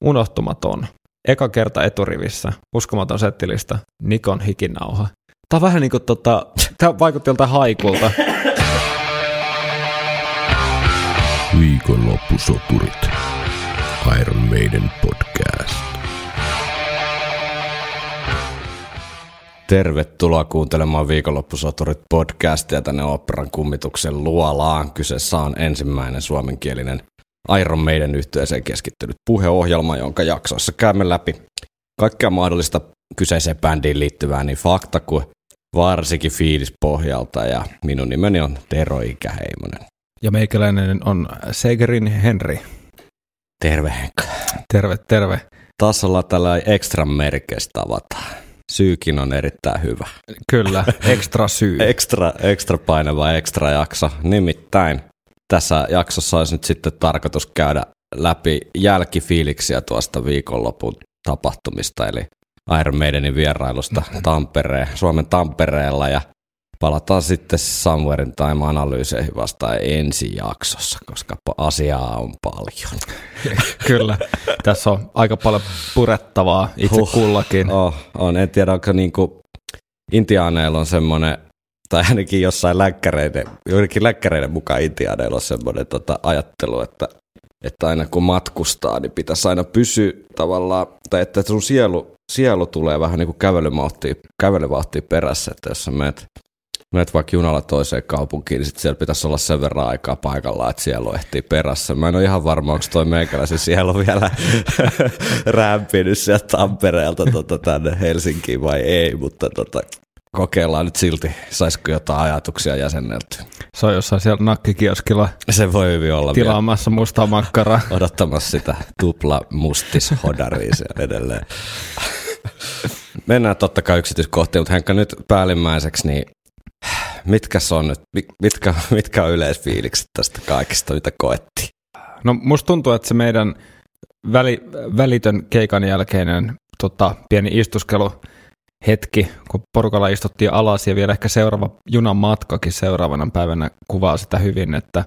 unohtumaton. Eka kerta eturivissä, uskomaton settilista, Nikon hikinauha. Tää on vähän niin kuin tota, tää vaikutti joltain haikulta. Viikonloppusoturit. Iron Maiden podcast. Tervetuloa kuuntelemaan Viikonloppusoturit podcastia tänne Operan kummituksen luolaan. Kyseessä on ensimmäinen suomenkielinen Iron Maiden yhteiseen keskittynyt puheohjelma, jonka jaksoissa käymme läpi kaikkea mahdollista kyseiseen bändiin liittyvää niin fakta kuin varsinkin fiilispohjalta. Ja minun nimeni on Tero Ikäheimonen. Ja meikäläinen on Segerin Henri. Terve Henkka. Terve, terve. Taas ollaan tällä ekstra merkeistä avataan. Syykin on erittäin hyvä. Kyllä, ekstra syy. Ekstra, ekstra painava ekstra jakso. Nimittäin tässä jaksossa olisi nyt sitten tarkoitus käydä läpi jälkifiiliksiä tuosta viikonlopun tapahtumista, eli Iron Maidenin vierailusta Tampereen, Suomen Tampereella ja palataan sitten Somewherein Time-analyyseihin vasta ensi jaksossa, koska asiaa on paljon. Kyllä, tässä on aika paljon purettavaa itse huh, kullakin. Oh, on, en tiedä, onko niinku intiaaneilla on semmoinen tai ainakin jossain läkkäreiden, joidenkin läkkäreiden mukaan intiaaneilla on semmoinen tota, ajattelu, että, että aina kun matkustaa, niin pitäisi aina pysyä tavallaan, tai että sun sielu, sielu tulee vähän niin kuin kävelyvauhtia, perässä, että jos sä menet, menet vaikka junalla toiseen kaupunkiin, niin sit siellä pitäisi olla sen verran aikaa paikalla, että sielu ehtii perässä. Mä en ole ihan varma, onko toi meikäläisen sielu vielä rämpinyt sieltä Tampereelta tota, tänne Helsinkiin vai ei, mutta tota, kokeillaan nyt silti, saisiko jotain ajatuksia jäsenneltyä. Se on jossain siellä nakkikioskilla Se voi hyvin olla tilaamassa mustaa makkaraa. vielä odottamassa sitä tupla mustis hodaria siellä edelleen. Mennään totta kai yksityiskohtiin, mutta Henkka nyt päällimmäiseksi, niin mitkä on nyt, mitkä, mitkä on yleisfiilikset tästä kaikista, mitä koettiin? No musta tuntuu, että se meidän väli, välitön keikan jälkeinen tota, pieni istuskelu hetki, kun porukalla istuttiin alas ja vielä ehkä seuraava junan matkakin seuraavana päivänä kuvaa sitä hyvin, että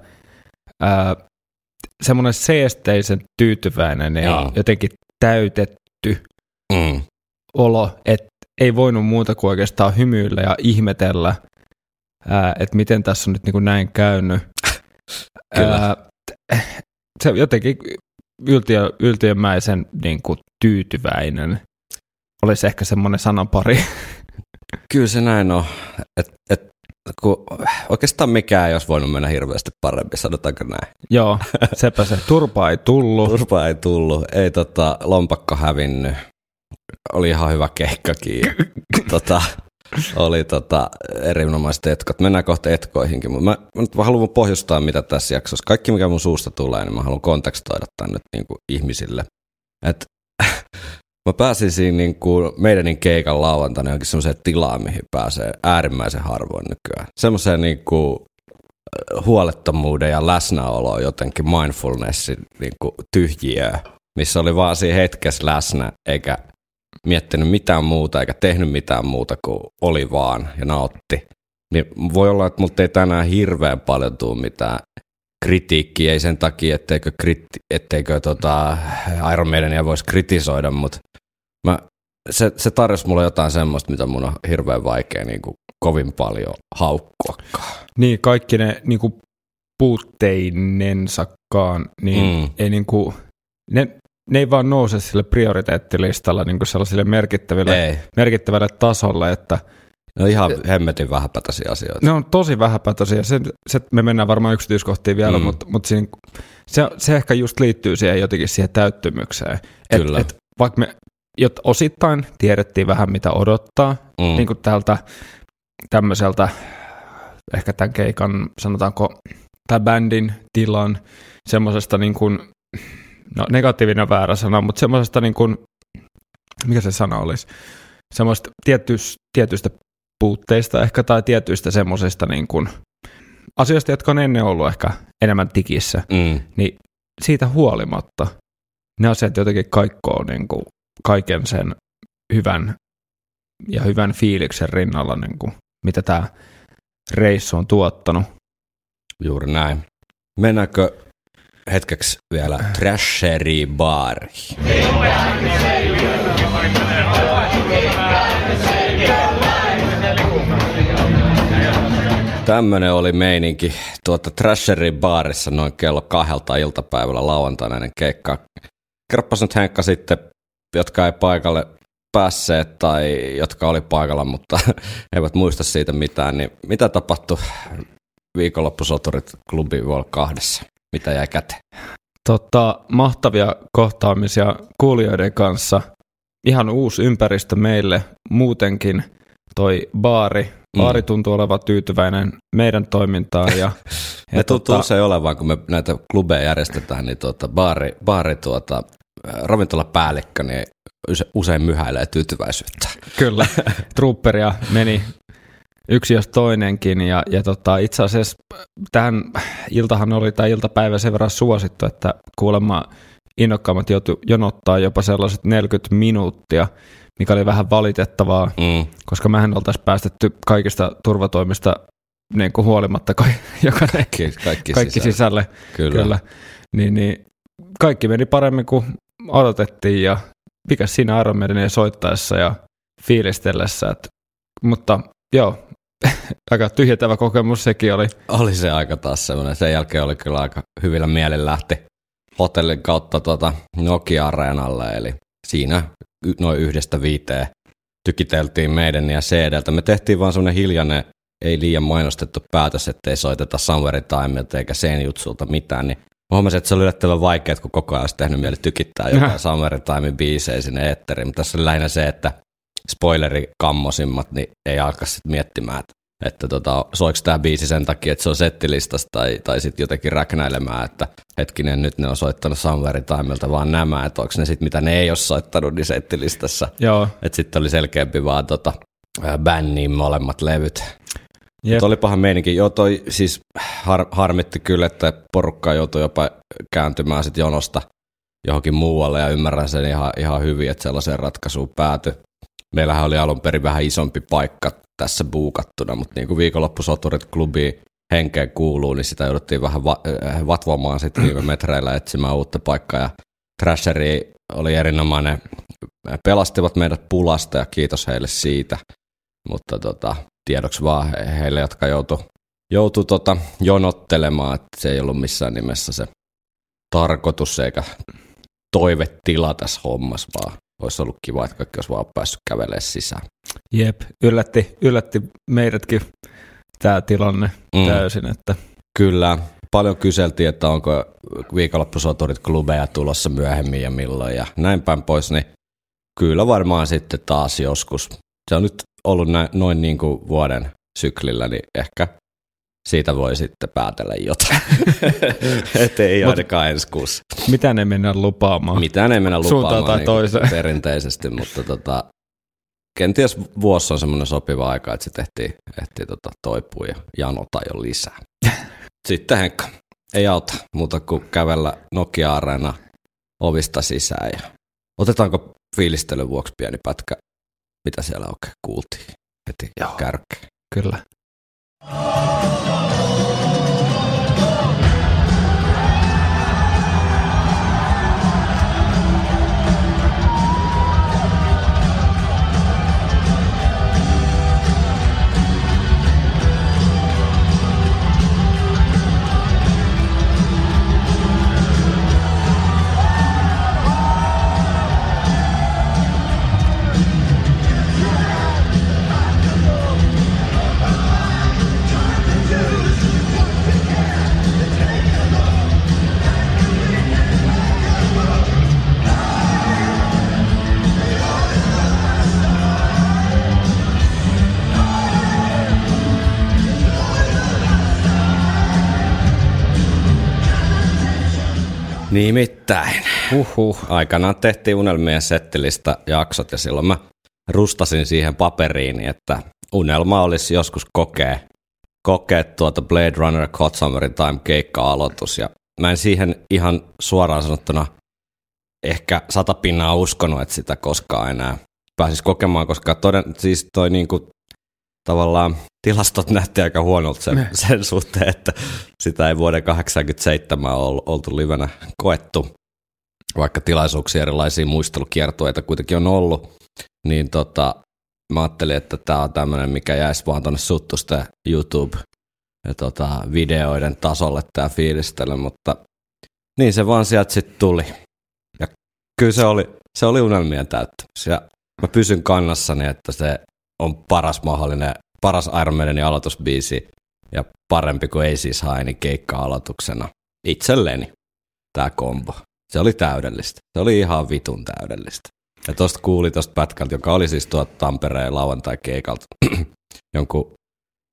ää, semmoinen seesteisen tyytyväinen ja Mm. jotenkin täytetty Mm. olo, että ei voinut muuta kuin oikeastaan hymyillä ja ihmetellä, ää, että miten tässä on nyt niin kuin näin käynyt. Kyllä. Ää, se jotenkin yltiö, yltiömäisen niin kuin tyytyväinen olisi ehkä semmoinen sanapari. Kyllä se näin on, että et, kun oikeastaan mikään ei olisi voinut mennä hirveästi paremmin, sanotaanko näin. Joo, sepä se. Turpa ei tullut. Turpa ei tullut, ei tota, lompakko hävinnyt. Oli ihan hyvä keikkakin. tota, oli tota, erinomaiset etkot. Mennään kohta etkoihinkin, mutta mä, mä nyt haluan pohjustaa, mitä tässä jaksossa. Kaikki, mikä mun suusta tulee, niin mä haluan kontekstoida tänne niin kuin ihmisille. Et, mä pääsin siinä niin kuin meidänin keikan lauantaina johonkin semmoiseen tilaan, mihin pääsee äärimmäisen harvoin nykyään. Semmoiseen niin kuin huolettomuuden ja läsnäolo jotenkin mindfulnessin niin kuin tyhjiöä, missä oli vaan siinä hetkessä läsnä, eikä miettinyt mitään muuta, eikä tehnyt mitään muuta kuin oli vaan ja nautti. Niin voi olla, että multa ei tänään hirveän paljon tule mitään kritiikkiä, ei sen takia, etteikö, kriti, etteikö tota Iron Maidenia voisi kritisoida, mutta mä, se, se tarjosi mulle jotain semmoista, mitä mun on hirveän vaikea niin kuin kovin paljon haukkuakaan. Niin, kaikki ne niin kuin puutteinensakaan, niin Mm. mm. ei niin kuin, ne, ne ei vaan nouse sille prioriteettilistalla niin kuin sellaisille merkittäville, Ei, merkittävälle tasolle, että ne on ihan hemmetin vähäpätäisiä asioita. ne on tosi vähäpätöisiä. Se, se, me mennään varmaan yksityiskohtiin vielä, Mm. mutta, mutta siinä, se, se ehkä just liittyy siihen jotenkin siihen täyttymykseen. Et, Kyllä. et, vaikka me jot, osittain tiedettiin vähän mitä odottaa, Mm. niin kuin tältä tämmöiseltä, ehkä tämän keikan, sanotaanko, tämän bändin tilan, semmoisesta niin kuin, no negatiivinen väärä sana, mutta semmoisesta niin kuin, mikä se sana olisi, semmoista tietystä, tietystä puutteista ehkä tai tietyistä semmoisista niin kuin, asioista, jotka on ennen ollut ehkä enemmän tikissä, Mm. niin siitä huolimatta ne asiat jotenkin kaikkoo niin kuin kaiken sen hyvän ja hyvän fiiliksen rinnalla, niin kuin, mitä tämä reissu on tuottanut. Juuri näin. Mennäänkö hetkeksi vielä Trashery Bar. Tämmönen oli meininki tuota Trasherin baarissa noin kello kahdelta iltapäivällä lauantaina ennen keikkaa. Kerropas nyt Henkka sitten, jotka ei paikalle päässeet tai jotka oli paikalla, mutta eivät muista siitä mitään, niin mitä tapahtui viikonloppusoturit klubi Vol kahdessa? Mitä jäi käteen? Tota, mahtavia kohtaamisia kuulijoiden kanssa. Ihan uusi ympäristö meille muutenkin. Toi baari, baari tuntuu olevan tyytyväinen meidän toimintaan. Ja, Me ja tuntuu usein olevan, kun me näitä klubeja järjestetään, niin tuota, baari, baari tuota, ravintolapäällikkö niin use- usein myhäilee tyytyväisyyttä. Kyllä, trooperia meni yksi jos toinenkin. Ja, ja tota, itse asiassa tähän iltahan oli tämä iltapäivä sen verran suosittu, että kuulemma innokkaammat joutu jonottaa jopa sellaiset 40 minuuttia, mikä oli vähän valitettavaa, Mm. koska mehän oltaisiin päästetty kaikista turvatoimista niin kuin huolimatta ka- jokainen, Kaikki, kaikki, kaikki sisällä. sisälle. Kyllä. Kyllä. Niin, niin, kaikki meni paremmin kuin odotettiin ja mikä siinä Iron Maidenin soittaessa ja fiilistellessä. Et, mutta joo, aika tyhjentävä kokemus sekin oli. Oli se aika taas semmoinen. Sen jälkeen oli kyllä aika hyvillä mielin lähti hotellin kautta tuota Nokia-areenalle, eli siinä noin yhdestä viiteen tykiteltiin meidän ja CDltä. Me tehtiin vaan semmoinen hiljainen, ei liian mainostettu päätös, ettei soiteta Somewhere Timelta eikä Senjutsulta mitään, niin huomasin, että se oli yllättävän vaikeaa, kun koko ajan olisi tehnyt mieli tykittää jotain Somewhere Timen biisejä sinne eetteriin, mutta tässä oli lähinnä se, että spoilerikammosimmat, niin ei alkaa sitten miettimään, että, että tota, soiko tämä biisi sen takia, että se on settilistasta tai, tai sitten jotenkin räknäilemään, että hetkinen, nyt ne on soittanut Somewhere Timelta vaan nämä, että onko ne sitten mitä ne ei ole soittanut niin settilistassa. Joo, Että sitten oli selkeämpi vaan tota, bänniin molemmat levyt. jep, Mutta olipahan meininki. Joo, toi siis har, harmitti kyllä, että porukka joutui jopa kääntymään sit jonosta johonkin muualle ja ymmärrän sen ihan, ihan hyvin, että sellaiseen ratkaisuun päätyi. Meillähän oli alun perin vähän isompi paikka tässä buukattuna, mutta niin kuin viikonloppusoturit klubiin henkeen kuuluu, niin sitä jouduttiin vähän va- äh, vatvomaan sitten viime metreillä etsimään uutta paikkaa. Ja Trasheri oli erinomainen, pelastivat meidät pulasta ja kiitos heille siitä, mutta tota, tiedoksi vaan he- heille, jotka joutu, joutu tota jonottelemaan, että se ei ollut missään nimessä se tarkoitus eikä toivetila tässä hommassa, vaan olisi ollut kiva, että kaikki olisi vaan päässyt kävelemään sisään. jep, yllätti, yllätti meidätkin tämä tilanne Mm. täysin, että Kyllä, paljon kyseltiin, että onko viikonloppusoturit klubeja tulossa myöhemmin ja milloin ja näin päin pois, niin kyllä varmaan sitten taas joskus. Se on nyt ollut nä- noin niin kuin vuoden syklillä, niin ehkä siitä voi sitten päätellä jotain. Että ei ainakaan ensi kuussa. mitä ne mennään lupaamaan. Mitään ei mennä Suuntaan lupaamaan tai niin toiseen. perinteisesti, mutta tota, kenties vuosi on semmoinen sopiva aika, että se tehtiin, ehtii tota toipua ja janota jo lisää. Sitten Henkka, ei auta muuta kuin kävellä Nokia-areena ovista sisään ja otetaanko fiilistelyn vuoksi pieni pätkä, mitä siellä oikein kuultiin heti Joo. kärkeen. Kyllä. Oh, Nimittäin. Uhuh. Aikanaan tehtiin unelmien settilistä jaksot ja silloin mä rustasin siihen paperiin, että unelma olisi joskus kokea, kokea tuota Blade Runner Hot Summerin Time keikka-aloitus ja mä en siihen ihan suoraan sanottuna ehkä sata pinnaa uskonut, että sitä koskaan enää pääsis kokemaan, koska toden, siis toi niinku tavallaan tilastot näytti aika huonolta sen, sen suhteen, että sitä ei vuoden 87 ole oltu livenä koettu, vaikka tilaisuuksia erilaisia muistelukiertueita kuitenkin on ollut, niin tota, mä ajattelin, että tämä on tämmöinen, mikä jäisi vaan tuonne suttusten YouTube ja tota, videoiden tasolle tämä fiilistely, mutta niin se vaan sieltä sitten tuli. Ja kyllä se oli, se oli unelmien täyttymys. Ja mä pysyn kannassani, että se on paras mahdollinen, paras Iron Maidenin aloitusbiisi ja parempi kuin ei siis haini keikka-aloituksena itselleni tämä kombo. Se oli täydellistä. Se oli ihan vitun täydellistä. Ja tosta kuuli tosta pätkältä, joka oli siis tuolta Tampereen lauantai-keikalta, jonkun,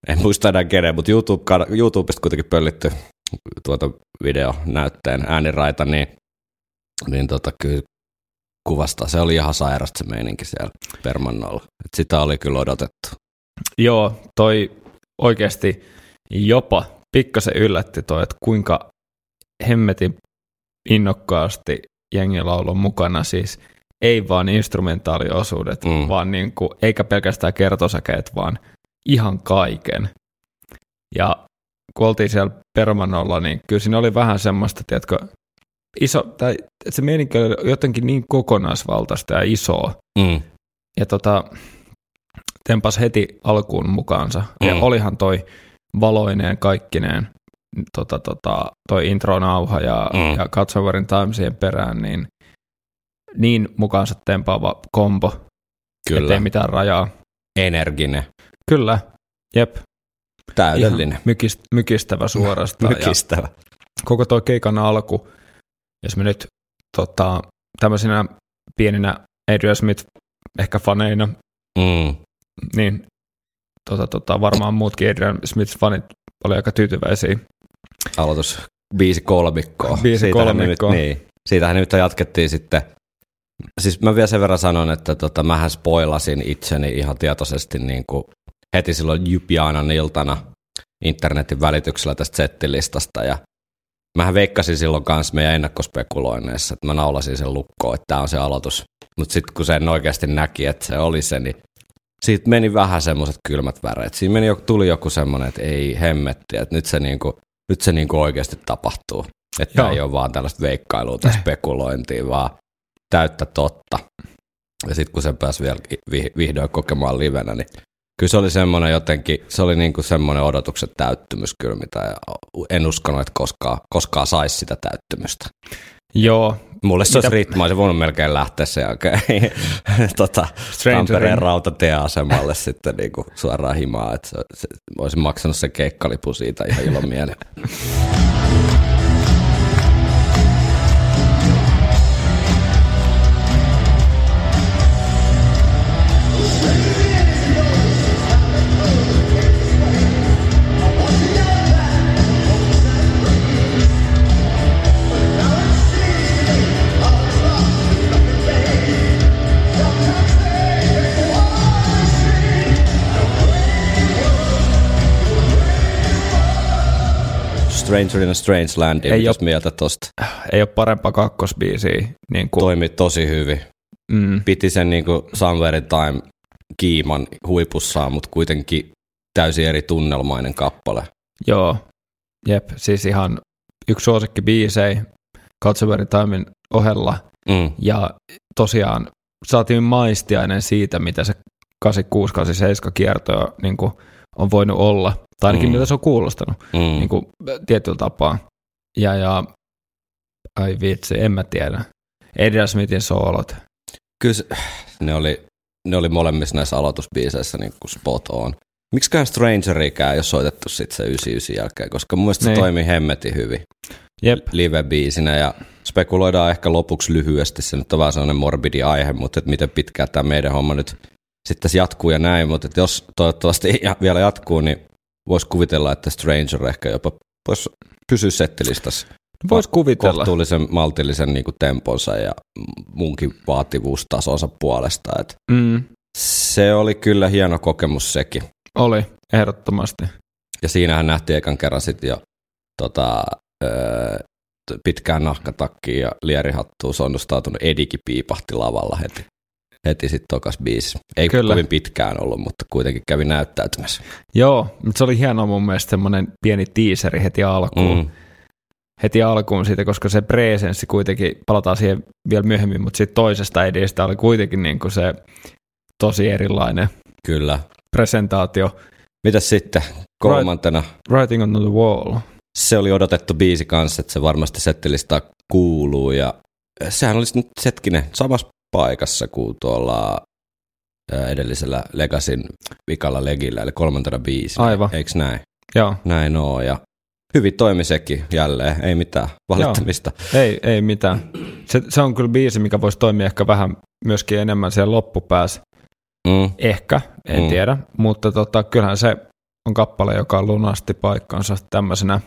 en muista enää kenen, mutta YouTube, YouTubesta kuitenkin pöllitty tuota videonäytteen ääniraita, niin, niin tota, kyllä kuvasta. Se oli ihan sairasta se meininki siellä Permannolla. Et sitä oli kyllä odotettu. Joo, toi oikeasti jopa pikkasen yllätti toi, että kuinka hemmetin innokkaasti jengi lauloi mukana siis ei vaan instrumentaaliosuudet, mm. vaan niin kuin, eikä pelkästään kertosäkeet, vaan ihan kaiken. Ja kun oltiin siellä Permanolla, niin kyllä siinä oli vähän semmoista, tiedätkö, iso, tai että se meininki oli jotenkin niin kokonaisvaltaista ja isoa. Mm. Ja tota, tempas heti alkuun mukaansa. Mm. Ja olihan toi valoineen kaikkineen tota, tota, toi intro-nauha ja, mm. ja Katsovarin Timesien perään, niin niin mukaansa tempaava kombo, Kyllä. ettei mitään rajaa. Energinen. Kyllä, jep. Täydellinen. mykist, mykistävä suorastaan. mykistävä. Ja koko tuo keikan alku, jos me nyt tota, tämmöisenä pieninä Adrian Smith ehkä faneina, mm. niin tota, tota, varmaan muutkin Adrian Smith-fanit oli aika tyytyväisiä. Aloitus biisi kolmikkoa. Biisi kolmikkoa. Nyt, niin. Siitähän nyt jatkettiin sitten Siis mä vielä sen verran sanon, että tota, mähän spoilasin itseni ihan tietoisesti niin kuin heti silloin Jupianan iltana internetin välityksellä tästä settilistasta ja mähän veikkasin silloin kanssa meidän ennakkospekuloinneissa, että mä naulasin sen lukkoon, että tämä on se aloitus. Mutta sitten kun sen oikeasti näki, että se oli se, niin siitä meni vähän semmoiset kylmät väreet. Siinä meni, tuli joku semmoinen, että ei hemmetti, että nyt se, niinku, nyt se niinku oikeasti tapahtuu. Että ei ole vaan tällaista veikkailua tai spekulointia, vaan täyttä totta. Ja sitten kun sen pääsi vielä vihdoin kokemaan livenä, niin kyllä se oli semmoinen jotenkin, se oli niin kuin semmoinen odotuksen täyttymys kyllä, mitä en uskonut, että koskaan, koskaan saisi sitä täyttymystä. Joo. Mulle se olisi riittämään, olisi voinut melkein lähteä sen jälkeen tota, Tampereen rautatieasemalle sitten niin kuin suoraan himaa, että se, se, olisin maksanut sen keikkalipu siitä ihan ilon mieleen. Stranger in a Strange Land, ei ole, mieltä tosta? Ei ole parempaa kakkosbiisiä. Niin kuin. Toimi tosi hyvin. Mm. Piti sen niin kuin Somewhere in Time kiiman huipussaan, mutta kuitenkin täysin eri tunnelmainen kappale. Joo, jep, siis ihan yksi suosikki biisei Katsoverin Timein ohella. Mm. Ja tosiaan saatiin maistiainen siitä, mitä se 86-87 kiertoja niin on voinut olla. Tai ainakin mm. mitä se on kuulostanut mm. niin kuin, tietyllä tapaa. Ja, ja ai vitsi, en mä tiedä. Adrian Smithin soolot. Kyllä ne oli, ne oli molemmissa näissä aloitusbiiseissä niin kuin spot on. Miksikään Strangerikään ei ole soitettu sitten se 99 jälkeen, koska mun mielestä niin. se toimii hemmetin hyvin Jep. live-biisinä ja spekuloidaan ehkä lopuksi lyhyesti, se nyt on vähän sellainen morbidi aihe, mutta että miten pitkään tämä meidän homma nyt sitten tässä jatkuu ja näin, mutta että jos toivottavasti vielä jatkuu, niin voisi kuvitella, että Stranger ehkä jopa voisi pysyä settilistassa. Voisi kuvitella. Kohtuullisen maltillisen niin temponsa ja munkin vaativuustasonsa puolesta. Et mm. Se oli kyllä hieno kokemus sekin. Oli, ehdottomasti. Ja siinähän nähtiin ekan kerran sitten jo tota, öö, pitkään nahkatakkiin ja lierihattuun sonnustautunut Edikin piipahti lavalla heti. Heti sitten tokas biisi. Ei Kyllä. Kovin pitkään ollut, mutta kuitenkin kävi näyttäytymässä. Joo, mutta se oli hieno mun mielestä semmoinen pieni teaseri heti alkuun. Mm. Heti alkuun siitä, koska se presenssi kuitenkin, palataan siihen vielä myöhemmin, mutta sitten toisesta edistä oli kuitenkin niin kuin se tosi erilainen Kyllä. presentaatio. Mitäs sitten kolmantena? Writing on the wall. Se oli odotettu biisi kanssa, että se varmasti settilista kuuluu ja sehän olisi nyt hetkinen samassa paikassa kuin tuolla edellisellä Legasin vikalla legillä, eli kolmantena biisi. Aivan. Eiks näin? Joo, Näin oo ja hyvin toimi sekin jälleen, ei mitään valittamista. ei, ei mitään. Se, se on kyllä biisi, mikä voisi toimia ehkä vähän myöskin enemmän siellä loppupäässä. Mm. Ehkä, en mm. tiedä, mutta tota, kyllähän se on kappale, joka lunasti paikkansa tämmöisenä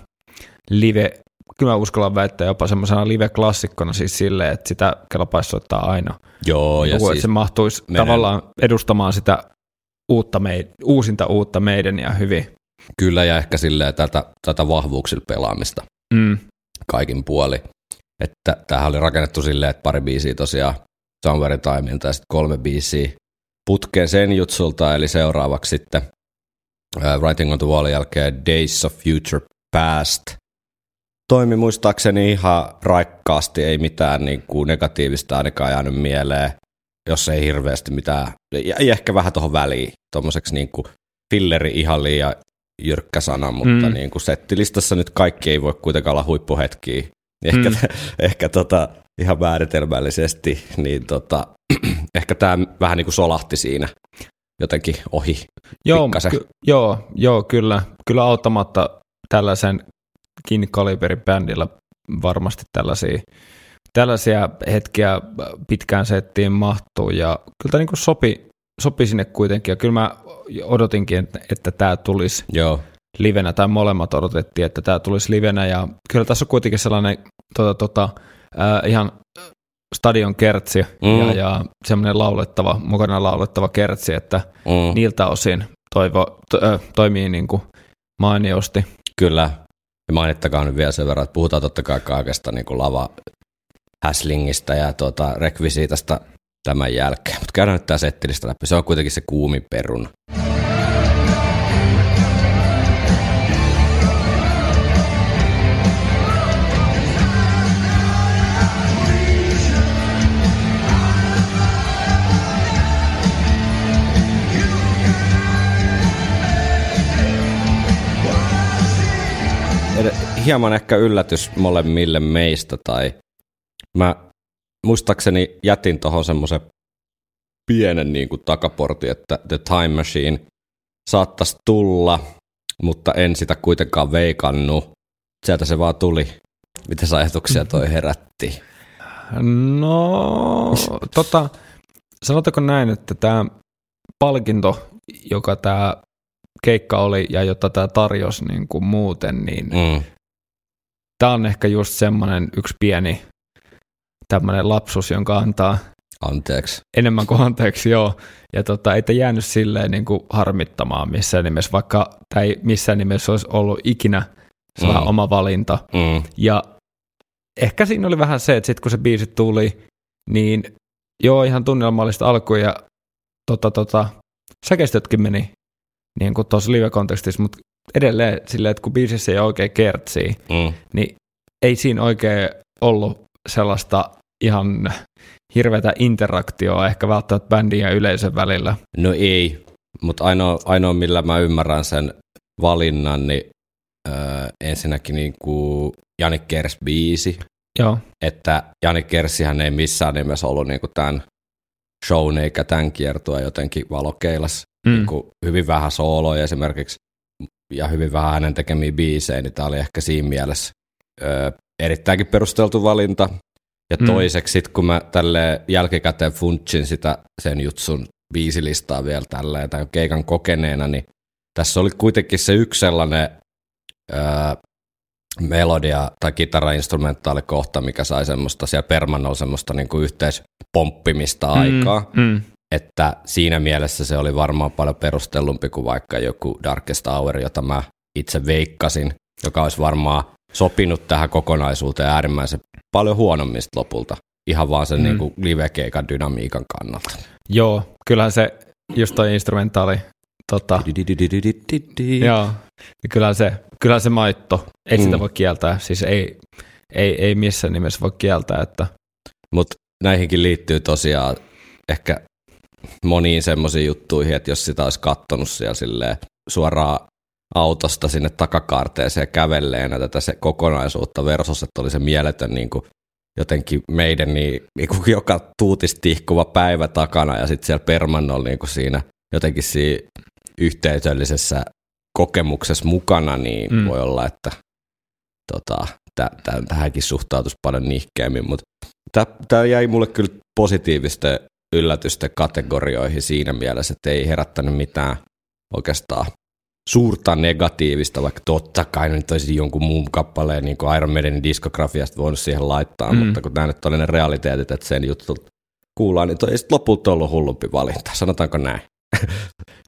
live, kyllä mä uskallan väittää jopa semmoisena live-klassikkona siis silleen, että sitä kelpaisi soittaa aina. Joo, ja Joku, että siis se mahtuisi menen- tavallaan edustamaan sitä uutta meid, uusinta uutta meidän ja hyvin. kyllä ja ehkä silleen tätä, tätä vahvuuksilla pelaamista Mm. kaikin puoli. Että tämähän oli rakennettu silleen, että pari biisiä tosiaan Somewhere Timeilta ja sitten kolme biisiä putkeen sen jutsulta, eli seuraavaksi sitten uh, Writing on the Wall jälkeen Days of Future Past. Toimi muistaakseni ihan raikkaasti, ei mitään niin kuin negatiivista ainakaan jäänyt mieleen, jos ei hirveästi mitään, ja ehkä vähän tuohon väliin, tuommoiseksi niin kuin filleri ihan liian jyrkkä sana, mutta Mm. niin kuin settilistassa nyt kaikki ei voi kuitenkaan olla huippuhetkiä. Ehkä, Mm. ehkä tota, ihan määritelmällisesti, niin tota, ehkä tämä vähän niin kuin solahti siinä jotenkin ohi. Joo, Pikkasen. ky- joo, joo, kyllä. Kyllä auttamatta tällaisenkin kaliberin bändillä varmasti tällaisia, tällaisia hetkiä pitkään settiin mahtuu ja kyllä tämä niin sopi, sopi sinne kuitenkin ja kyllä mä odotinkin, että, että tämä tulisi Joo, livenä tai molemmat odotettiin, että tämä tulisi livenä ja kyllä tässä on kuitenkin sellainen tota, tota, äh, ihan stadion kertsi mm. ja, ja semmoinen laulettava, mukana laulettava kertsi, että mm, niiltä osin toivo, to, ö, toimii niin kuin mainiosti. kyllä. Ja mainittakaa nyt vielä sen verran, että puhutaan totta kai kaikesta niin kuin lava häslingistä ja tuota, rekvisiitasta tämän jälkeen. Mutta käydään nyt tämä settilistä läpi. Se on kuitenkin se kuumin peruna. Hieman ehkä yllätys molemmille meistä, tai mä muistaakseni jätin tuohon semmoisen pienen niin kuin takaportin, että The Time Machine saattaisi tulla, mutta en sitä kuitenkaan veikannut. Sieltä se vaan tuli. Mitä ajatuksia toi herätti? No, tota, sanotaanko näin, että tämä palkinto, joka tämä keikka oli ja jota tämä tarjosi niin kuin muuten, niin Mm. tämä on ehkä just semmoinen yksi pieni tämmöinen lapsus, jonka antaa Anteeksi. enemmän kuin anteeksi, joo. Ja tota, ei jäänyt silleen niin kuin harmittamaan missään nimessä, vaikka tämä ei missään nimessä olisi ollut ikinä sellainen Mm. oma valinta. Mm. Ja ehkä siinä oli vähän se, että sitten kun se biisi tuli, niin joo, ihan tunnelmallista alkuun ja tota, tota, säkeistötkin meni niin kuin tuossa live-kontekstissa, mutta edelleen silleen, että kun biisissä ei oikein kertsii, Mm. niin ei siinä oikein ollut sellaista ihan hirveätä interaktioa ehkä välttämättä bändin ja yleisön välillä. No ei, mutta ainoa, ainoa millä mä ymmärrän sen valinnan, niin öö, ensinnäkin niin kuin Jani Kers biisi, Joo, että Jani Kersihän ei missään nimessä ollut niin kuin tämän shown eikä tämän kiertua jotenkin valokeilas. Mm. Niin kuin hyvin vähän sooloja esimerkiksi ja hyvin vähän hänen tekemiä biisejä, niin tämä oli ehkä siinä mielessä öö, erittäinkin perusteltu valinta. Ja Mm. toiseksi sit, kun mä tälle jälkikäteen funtsin sitä sen jutsun biisilistaa vielä tälleen tämän keikan kokeneena, niin tässä oli kuitenkin se yksi sellainen öö, melodia tai kitarainstrumentaali kohta, mikä sai semmoista siellä permannolla semmoista niin kuin yhteispomppimista aikaa Mm, mm. Että siinä mielessä se oli varmaan paljon perustellumpi kuin vaikka joku Darkest Hour, jota mä itse veikkasin, joka olisi varmaan sopinut tähän kokonaisuuteen äärimmäisen paljon huonommin lopulta. ihan vaan sen Mm. niin kuin live-keikan dynamiikan kannalta. Joo, kyllähän se, just toi instrumentaali, tota, joo, niin kyllähän se, kyllähän se maitto, ei mm. sitä voi kieltää, siis ei, ei, ei missään nimessä voi kieltää, että Mutta näihinkin liittyy tosiaan ehkä moniin semmoisiin juttuihin, että jos sitä olisi kattonut siellä silleen suoraan autosta sinne takakaarteeseen kävelleenä tätä se kokonaisuutta versus, että oli se mieletön niin kuin jotenkin meidän niin, niin kuin joka tuutis tihkuva päivä takana ja sitten siellä Permannolla niin kuin siinä jotenkin siinä yhteisöllisessä kokemuksessa mukana, niin Mm. voi olla, että tota, tä, tä, tähänkin suhtautuisi paljon nihkeämmin, mutta tämä jäi mulle kyllä positiivisten yllätysten kategorioihin siinä mielessä, että ei herättänyt mitään oikeastaan suurta negatiivista, vaikka totta kai nyt olisi jonkun muun kappaleen niin kuin Iron Maidenin diskografiasta voinut siihen laittaa, Mm. mutta kun tämä nyt oli ne realiteetit, että sen juttu kuullaan, niin toi ei sitten lopulta ollut hullumpi valinta, sanotaanko näin.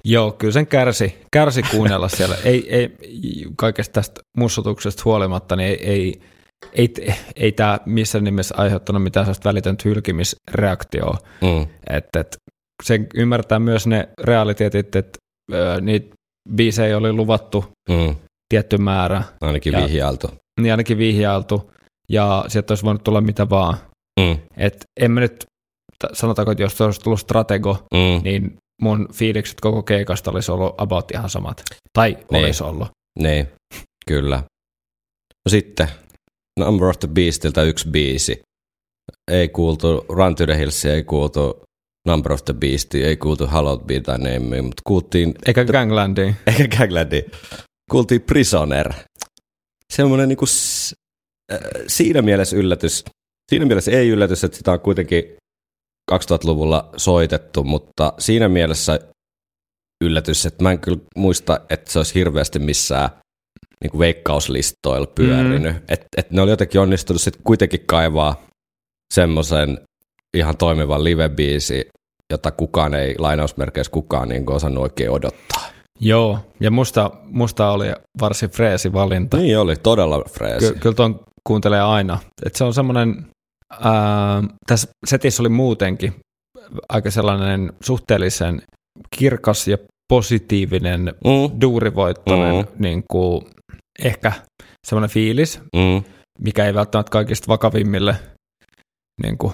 Joo, kyllä sen kärsi, kärsi kuunnella siellä. Ei, ei, kaikesta tästä mussutuksesta huolimatta, niin ei, ei, ei, ei tämä missään nimessä aiheuttanut mitään sellaista välitöntä hylkimisreaktioa. Mm. Että et, sen ymmärtää myös ne realiteetit, että niitä biisejä oli luvattu Mm. tietty määrä, Ainakin Ja- vihjailtu. niin ainakin vihjailtu, ja sieltä olisi voinut tulla mitä vaan. Mm. Et en mä nyt, sanotaanko, että jos olisi tullut Stratego, Mm. niin mun fiilikset koko keikasta olisi ollut about ihan samat. Tai Niin. olisi ollut. Niin, kyllä. No sitten Number of the Beastiltä yksi biisi. Ei kuultu Run to the Hills, ei kuultu Number of the Beast, ei kuultu Hallowed Be Thy Name, mutta kuultiin, Eikä Ganglandiin. eikä Gaglandi, kuultiin Prisoner. Semmoinen niinku, s- äh, siinä mielessä yllätys, siinä mielessä ei yllätys, että sitä on kuitenkin 2000-luvulla soitettu, mutta siinä mielessä yllätys, että mä en kyllä muista, että se olisi hirveästi missään niin kuin veikkauslistoilla pyörinyt. Mm. Että et ne oli jotenkin onnistunut sitten kuitenkin kaivaa semmoisen ihan toimivan live-biisi, jota kukaan ei, lainausmerkeissä kukaan niin kuin osannut oikein odottaa. Joo, ja musta, musta oli varsin freesi valinta. Niin oli, todella freesi. Ky- kyllä tuon kuuntelee aina. Et se on semmoinen, tässä setissä oli muutenkin aika sellainen suhteellisen kirkas ja positiivinen, Mm, duurivoittoinen, Mm. niin kuin, ehkä semmoinen fiilis, mm, mikä ei välttämättä kaikista vakavimmille niin kuin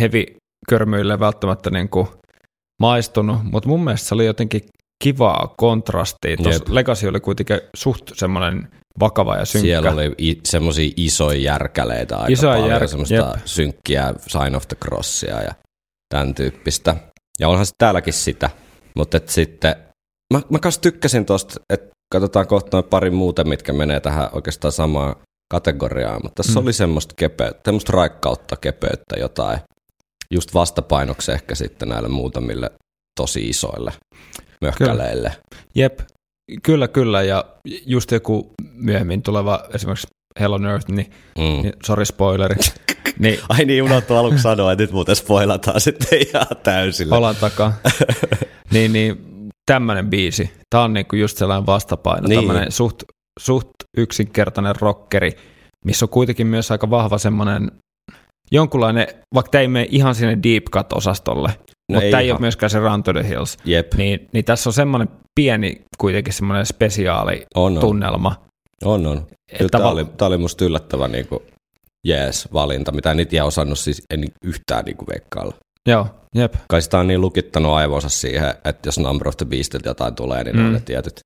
heavy-körmyille välttämättä niin kuin maistunut, mutta mun mielestä se oli jotenkin kivaa kontrastia. Tuossa. Legacy oli kuitenkin suht semmoinen vakava ja synkkä. Siellä oli i- semmoisia isoja järkäleitä aika Isoja paljon, jär- semmoista jep. synkkiä Sign of the Crossia ja tämän tyyppistä. Ja onhan se täälläkin sitä, mutta et sitten, mä, mä kanssa tykkäsin tosta, että katsotaan kohta noin pari muuta, mitkä menee tähän oikeastaan samaan kategoriaan, mutta tässä Mm. oli semmoista kepeyttä, semmoista raikkautta, kepeyttä, jotain, just vastapainoksi ehkä sitten näille muutamille tosi isoille möhkäleille. Jep, kyllä, kyllä. Ja just joku myöhemmin tuleva esimerkiksi Hell on Earth, niin, Mm. niin sorry spoileri, niin Ai niin, unohtu aluksi sanoa, että nyt muuten spoilataan sitten ihan täysillä. olan takaa. niin, niin tämmöinen biisi. Tämä on niinku just sellainen vastapaino, Niin. tämmöinen suht, suht yksinkertainen rockeri, missä on kuitenkin myös aika vahva semmoinen jonkunlainen, vaikka tämä ei mene ihan sinne deep cut-osastolle, no mutta tämä ei ole myöskään se Run to the Hills, Jep, niin, niin tässä on semmoinen pieni kuitenkin semmoinen spesiaali on, on. tunnelma. on, on. Kyllä tämä oli, tää oli musta yllättävän niin kuin, jees valinta, mitä en itse osannut siis en yhtään niin kuin veikkailla. Joo, jep. Kai sitä on niin lukittanut aivonsa siihen, että jos Number of the Beastilta jotain tulee, niin mm. Mm. on ne tietyt,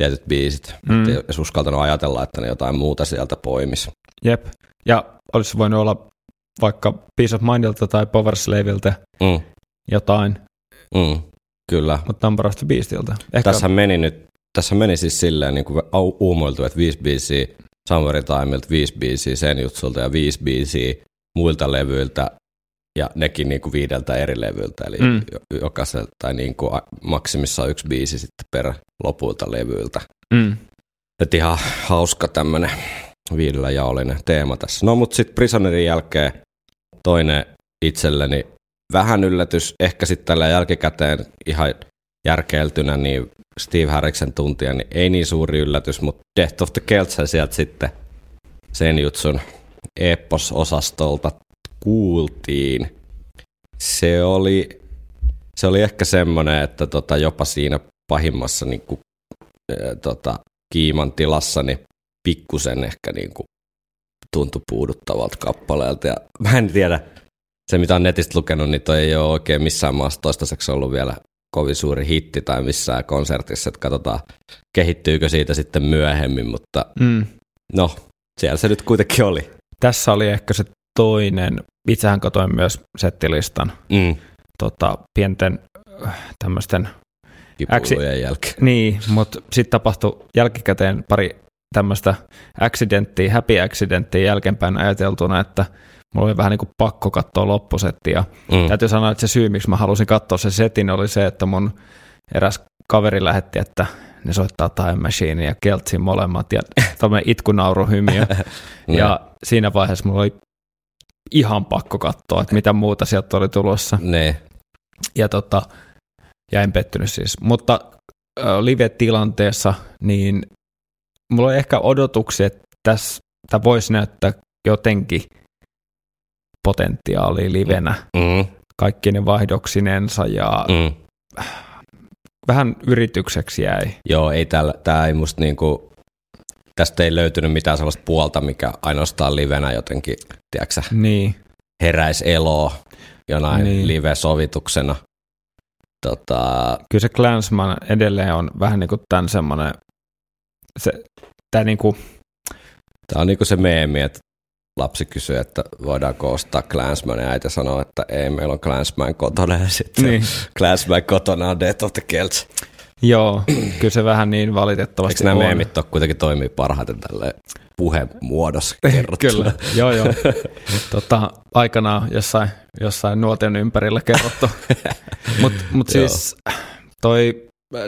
tietyt biisit. Mm. Mm. Ei olisi uskaltanut ajatella, että ne jotain muuta sieltä poimis. Jep. Ja olisi voinut olla vaikka Peace of Mindilta tai Power Slaveilta Mm. jotain, Mm. Kyllä. mutta Number of the Beastilta. Ehkä, Tässä meni nyt, tässä meni siis silleen niin kuin uumoiltu, että viisi biisiä Summer Timeilta, viisi biisiä sen jutsulta ja viisi biisiä muilta levyiltä ja nekin niin kuin viideltä eri levyltä, eli Mm. jokaiselta tai niin kuin maksimissaan yksi biisi sitten per lopulta levyiltä. mm, Et ihan hauska tämmönen viidellä jaollinen teema tässä. No mut sitten Prisonerin jälkeen toinen itselleni vähän yllätys, ehkä sitten tällä jälkikäteen ihan järkeiltynä, niin Steve Harriksen tuntia, niin ei niin suuri yllätys, mutta Death of the Celts sieltä sitten sen jutsun Epos-osastolta kuultiin, se oli, se oli ehkä semmoinen, että tota, jopa siinä pahimmassa niin kuin, ää, tota, kiiman tilassa, niin pikkusen ehkä niin kuin, tuntui puuduttavalta kappaleelta. Ja mä en tiedä, se mitä on netistä lukenut, niin toi ei ole oikein missään maassa toistaiseksi ollut vielä kovin suuri hitti tai missään konsertissa, että katsotaan kehittyykö siitä sitten myöhemmin, mutta Mm. no, siellä se nyt kuitenkin oli. Tässä oli ehkä se toinen, itsehän katoin myös settilistan Mm. tota, pienten äh, tämmöisten, Kipuilujen jälkeen. niin, mutta sitten tapahtui jälkikäteen pari tämmöistä accidenttia, happy accidenttia jälkeenpäin ajateltuna, että mulla oli vähän niin kuin pakko katsoa loppusetti ja Mm. täytyy sanoa, että se syy, miksi mä halusin katsoa se setin, oli se, että mun eräs kaveri lähetti, että ne soittaa Time Machine ja Keltsin molemmat ja tämmöinen itkunauruhymiö. ja siinä vaiheessa mulla oli ihan pakko katsoa, että mitä muuta sieltä oli tulossa. Ne. Ja tota, jäin pettynyt siis. Mutta äh, live-tilanteessa, niin mulla oli ehkä odotuksia, että tässä tämä voisi näyttää jotenkin potentiaalia livenä Mm. kaikki ne vaihdoksinensa ja mm. Mm. vähän yritykseksi jäi. Joo, ei täällä, tää ei musta niinku, tästä ei löytynyt mitään sellaista puolta, mikä ainoastaan livenä jotenkin, tiedätkö, Niin, heräisi eloa jonain Niin. niin. live-sovituksena. Tota, kyllä se Clansman edelleen on vähän niin kuin tämän semmoinen, se, tämä niin kuin, Tämä on niinku se meemi, että lapsi kysyy, että voidaanko ostaa Clansman, ja äiti sanoo, että ei, meillä on Clansman kotona, ja sitten niin, niin. Clansman kotona on Death of the Celts. Joo, kyllä se vähän niin valitettavasti Eikö nämä on. meemit ole kuitenkin toimii parhaiten tälle puhemuodossa kerrottuna? Kyllä, joo joo. Tota, aikanaan jossain, jossain nuotion ympärillä kerrottu. Mutta mut siis toi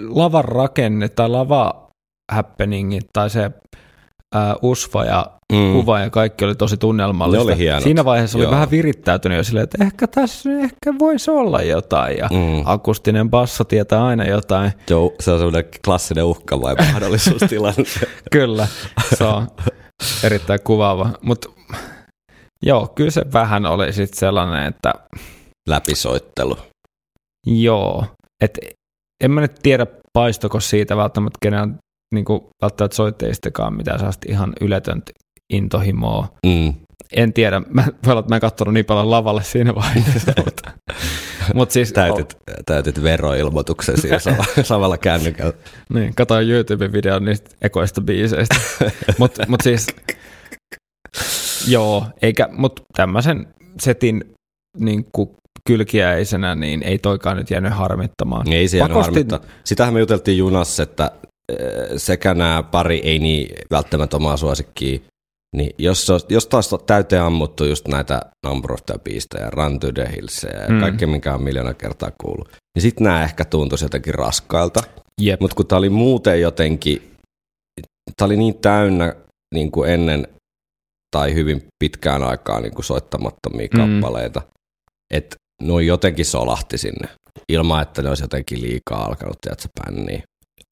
lavan rakenne tai lava happeningit tai se ää, usva ja Mm. kuva ja kaikki oli tosi tunnelmallista. Ne oli hienot. Siinä vaiheessa oli Joo. vähän virittäytynyt jo silleen, että ehkä tässä ehkä voisi olla jotain ja Mm. akustinen basso tietää aina jotain. Joo, se on semmoinen klassinen uhka vai mahdollisuustilanne. Kyllä, se on erittäin kuvaava. Mutta joo, kyllä se vähän oli sitten sellainen, että Läpisoittelu. joo, että en mä nyt tiedä paistoko siitä välttämättä kenellä niin välttämättä soitteistakaan mitään sellaista ihan yletöntä intohimoa. Mm. En tiedä, mä, voi olla, että mä en katsonut niin paljon lavalle siinä vaiheessa, mutta, mutta siis Täytit, täytit veroilmoituksen siinä samalla, samalla kännykällä. Niin, katoin YouTube-videon niistä ekoista biiseistä. Mutta mut siis, joo, eikä, mutta tämmöisen setin niin kuin kylkiäisenä, niin ei toikaan nyt jäänyt harmittamaan. Ei se jäänyt Pakosti- harmittaa. Sitähän me juteltiin junassa, että sekä nämä pari ei niin välttämättä omaa suosikkia, niin jos, jos taas on täyteen ammuttu just näitä Number of the ja Run to the Hills ja Mm. kaikki, mikä on miljoona kertaa kuullut, niin sitten nämä ehkä tuntuisi jotenkin raskailta. Jep, Mutta kun tämä oli muuten jotenkin, tämä oli niin täynnä niin kuin ennen tai hyvin pitkään aikaa niin kuin soittamattomia Mm. kappaleita, että ne jotenkin solahti sinne ilman, että ne olisi jotenkin liikaa alkanut, tiedätkö, bänniä.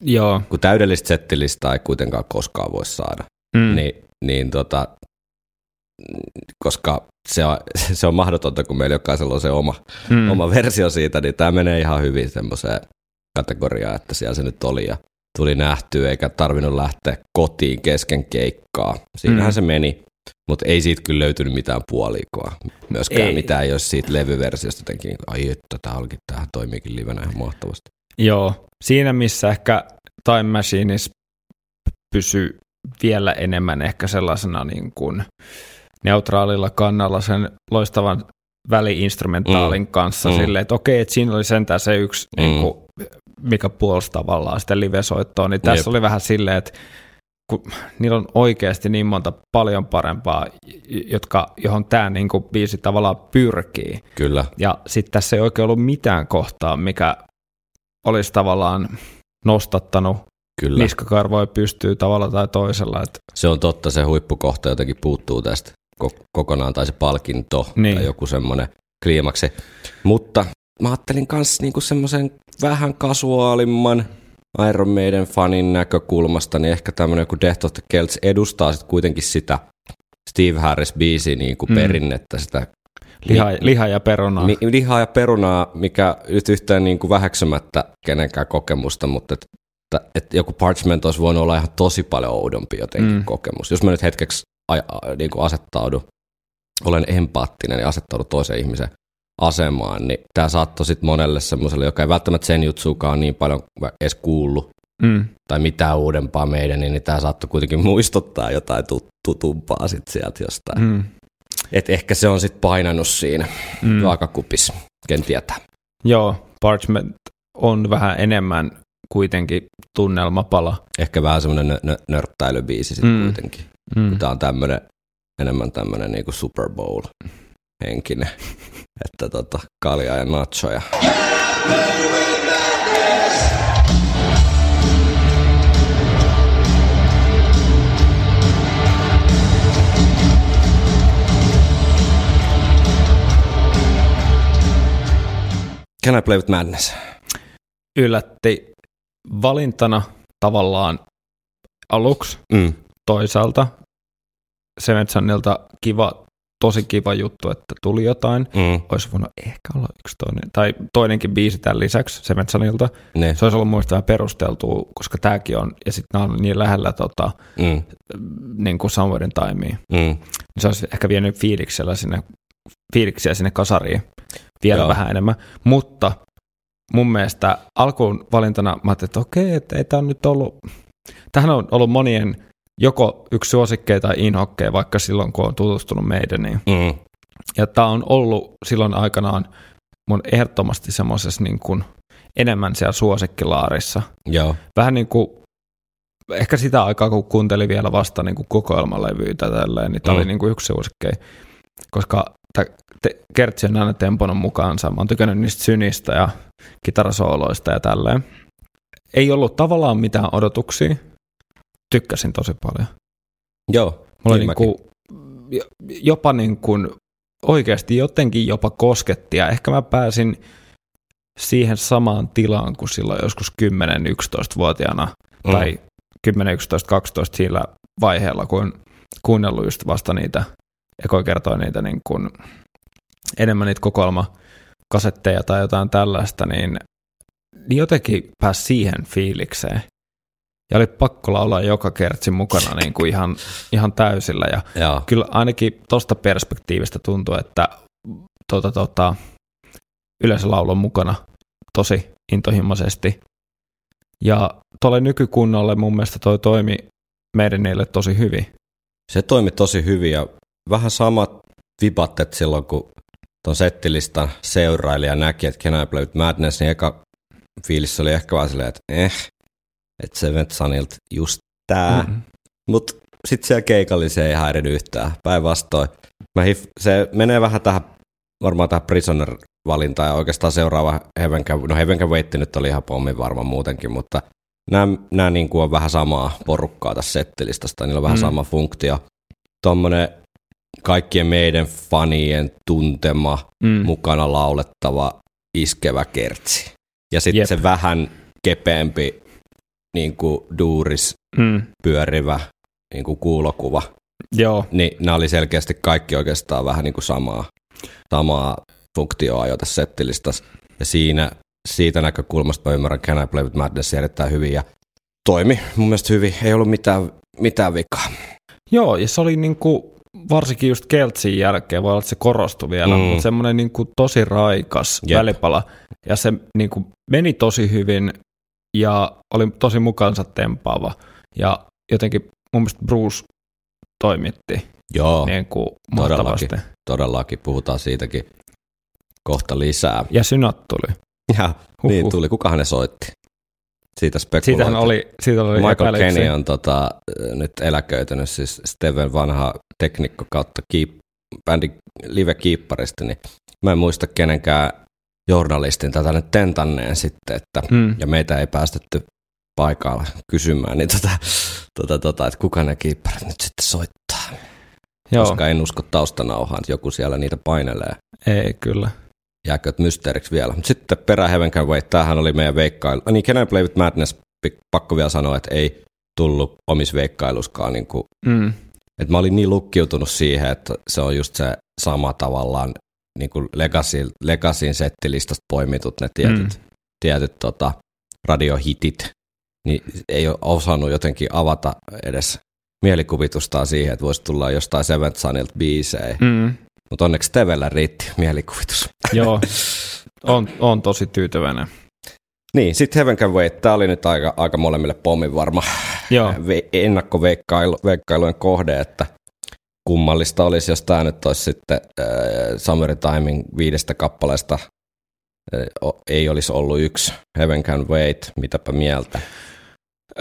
Joo. Kun täydellistä settilistaa ei kuitenkaan koskaan voi saada, Mm. niin, niin tota, koska se on, se on mahdotonta, kun meillä jokaisella on se oma, mm. oma versio siitä, niin tämä menee ihan hyvin semmoiseen kategoriaan, että siellä se nyt oli ja tuli nähtyä, eikä tarvinnut lähteä kotiin kesken keikkaa. Siinähän Mm. se meni, mutta ei siitä kyllä löytynyt mitään puolikoa. Myöskään Ei. mitään ei olisi siitä levyversiosta jotenkin, niin, ai että tämä olikin, tämähän toimiikin livenä ihan mahtavasti. Joo, siinä missä ehkä Time Machineissa pysyy vielä enemmän ehkä sellaisena niin kuin neutraalilla kannalla sen loistavan väliinstrumentaalin mm. kanssa mm. Silleen, että okei, että siinä oli sentään se yksi. Mm. niin kuin, mikä puolsi tavallaan sitä live-soittoa, niin tässä Jep. oli vähän silleen, että kun niillä on oikeasti niin monta paljon parempaa, jotka, johon tämä niin kuin biisi tavallaan pyrkii. Kyllä, Ja sitten tässä ei oikein ollut mitään kohtaa, mikä olisi tavallaan nostattanut kyllä. niskakarvoja pystyy tavalla tai toisella. Että, Se on totta, se huippukohta jotenkin puuttuu tästä ko- kokonaan, tai se palkinto, Niin. tai joku semmoinen kliimaksi. Mutta mä ajattelin myös niinku semmoisen vähän kasuaalimman Iron Maiden fanin näkökulmasta, niin ehkä tämmöinen kuin Death of the Celts edustaa sitten kuitenkin sitä Steve Harris biisi niinku Mm. mm. perinnettä, sitä Liha, liha ja perunaa. Mi- lihaa ja perunaa, mikä nyt yhtään niin kuin väheksymättä kenenkään kokemusta, mutta et, et, et joku Parchment olisi voinut olla ihan tosi paljon oudompi jotenkin mm. kokemus. Jos mä nyt hetkeksi a, a, niin kuin asettaudun, olen empaattinen ja asettaudun toisen ihmisen asemaan, niin tämä saattoi sitten monelle semmoiselle, joka ei välttämättä sen jutsuukaan niin paljon edes kuullut, mm. tai mitään uudempaa meidän, niin tämä saattoi kuitenkin muistuttaa jotain tutumpaa sitten sieltä jostain. Mm. Et ehkä se on sitten painanut siinä mm. vaakakupissa, ken tietää. Joo, Parchment on vähän enemmän kuitenkin tunnelmapala. Ehkä vähän semmoinen nö- nörttäilybiisi sitten mm. kuitenkin. Mm. Tämä on tämmöinen, enemmän tämmöinen niinku Super Bowl henkinen, että tota, kalja ja nachoja. Can I Play With Madness? Yllätti valintana tavallaan aluksi mm. toisaalta Sevensonilta kiva, tosi kiva juttu, että tuli jotain. Mm. Olisi voinut ehkä olla yksi toinen, tai toinenkin biisi tämän lisäksi Sevensonilta. Ne. Se olisi ollut muista vähän perusteltua, koska tämäkin on, ja sitten nämä on niin lähellä tota, mm. niin kuin Somewhere Timea. Mm. Se olisi ehkä vienyt fiiliksellä sinne, fiiliksiä sinne kasariin vielä Joo. vähän enemmän. Mutta mun mielestä alkuun valintana mä ajattelin, että okei, että ei tämä on nyt ollut, tähän on ollut monien joko yksi suosikkeja tai inhokkeja, vaikka silloin kun on tutustunut meidän. Niin. Mm. Ja tämä on ollut silloin aikanaan mun ehdottomasti semmoisessa niin kuin enemmän siellä suosikkilaarissa. Joo. Vähän niin kuin, ehkä sitä aikaa kun kuuntelin vielä vasta niin kuin kokoelmalevyitä tälleen, niin tämä mm. oli niin kuin yksi suosikkeja. Koska te, Kertsi on aina temponut mukaansa. Mä oon tykännyt niistä synistä ja kitarasooloista ja tälleen. Ei ollut tavallaan mitään odotuksia. Tykkäsin tosi paljon. Joo, Mulla niin kuin, jopa niin kuin, oikeasti jotenkin jopa kosketti ja ehkä mä pääsin siihen samaan tilaan kuin silloin joskus 10-11-vuotiaana mm. tai 10, 11, 12 sillä vaiheella, kun kuunnellut just vasta niitä Eko kertoi niitä niin kuin, enemmän niitä kokoelmakasetteja tai jotain tällaista, niin, niin jotenkin pääsi siihen fiilikseen. Ja oli pakko laulaa joka kertsi mukana niin kuin ihan, ihan täysillä. Ja Joo. kyllä ainakin tuosta perspektiivistä tuntuu, että tuota, tuota, yleisölaulu mukana tosi intohimoisesti. Ja tuolle nykykunnalle mun mielestä toi toimi meidän niille tosi hyvin. Se toimi tosi hyvin ja vähän samat vibat, että silloin kun tuon settilistan seurailija näki, että Can I Play With Madness, niin eka fiilis oli ehkä vaan silleen, että eh, että Seventh Sunilta just tää. Mm-hmm. Mutta sitten siellä keikalla se ei häirinyt yhtään. Päinvastoin. se menee vähän tähän, varmaan tähän Prisoner-valintaan ja oikeastaan seuraava Heaven Can, no Heaven Can Wait nyt oli ihan pommin varma muutenkin, mutta nämä, nämä niin kuin on vähän samaa porukkaa tässä settilistasta, niillä on vähän mm. sama funktio. Tuommoinen kaikkien meidän fanien tuntema, mm. mukana laulettava, iskevä kertsi. Ja sitten se vähän kepeämpi niin kuin duuris mm. pyörivä niin kuin kuulokuva. Joo. Niin nämä oli selkeästi kaikki oikeastaan vähän niin kuin samaa, samaa funktioa jo tässä settilistassa. Ja siinä, siitä näkökulmasta mä ymmärrän Can I Play With Madness erittäin hyvin ja toimi mun mielestä hyvin. Ei ollut mitään, mitään vikaa. Joo, ja se oli niin kuin varsinkin just Keltsin jälkeen, voi olla, että se korostui vielä, mm. mutta semmoinen niin kuin tosi raikas Jep. välipala. Ja se niin kuin meni tosi hyvin ja oli tosi mukaansa tempaava. Ja jotenkin mun mielestä Bruce toimitti Joo, niin kuin todellakin, todellakin. Puhutaan siitäkin kohta lisää. Ja synat tuli. Ja, niin tuli. Kukahan ne soitti? Siitä spekuloitiin. oli, siitä oli Michael Kenny on tota, nyt eläköitynyt, siis Steven vanha teknikko kautta keep, bändin live-kiipparista, niin mä en muista kenenkään journalistin tätä nyt tentanneen sitten, että, hmm. ja meitä ei päästetty paikalla kysymään, niin tota, tota, tota, että kuka ne kiipparit nyt sitten soittaa. Joo. Koska en usko taustanauhaan, että joku siellä niitä painelee. Ei, kyllä. Jääkö mysteeriksi vielä. Mutta sitten perä Heaven Can Wait, tämähän oli meidän veikkailu. Niin Can I Play With Madness, pakko vielä sanoa, että ei tullut omis veikkailuskaan niin kuin mm. Et mä olin niin lukkiutunut siihen, että se on just se sama tavallaan niin kuin Legacy, Legacyin settilistasta poimitut ne tietyt, mm. tietyt tota, radiohitit, niin ei ole osannut jotenkin avata edes mielikuvitustaan siihen, että voisi tulla jostain Seventh Sunilta biisejä. Mm. Mutta onneksi Tevellä riitti mielikuvitus. Joo, on, on tosi tyytyväinen. Niin, sitten Heaven Can Wait, tämä oli nyt aika, aika molemmille pommin varma Joo. ennakkoveikkailujen kohde, että kummallista olisi, jos tämä nyt olisi sitten äh, Summer Timing viidestä kappaleesta äh, ei olisi ollut yksi Heaven Can Wait, mitäpä mieltä?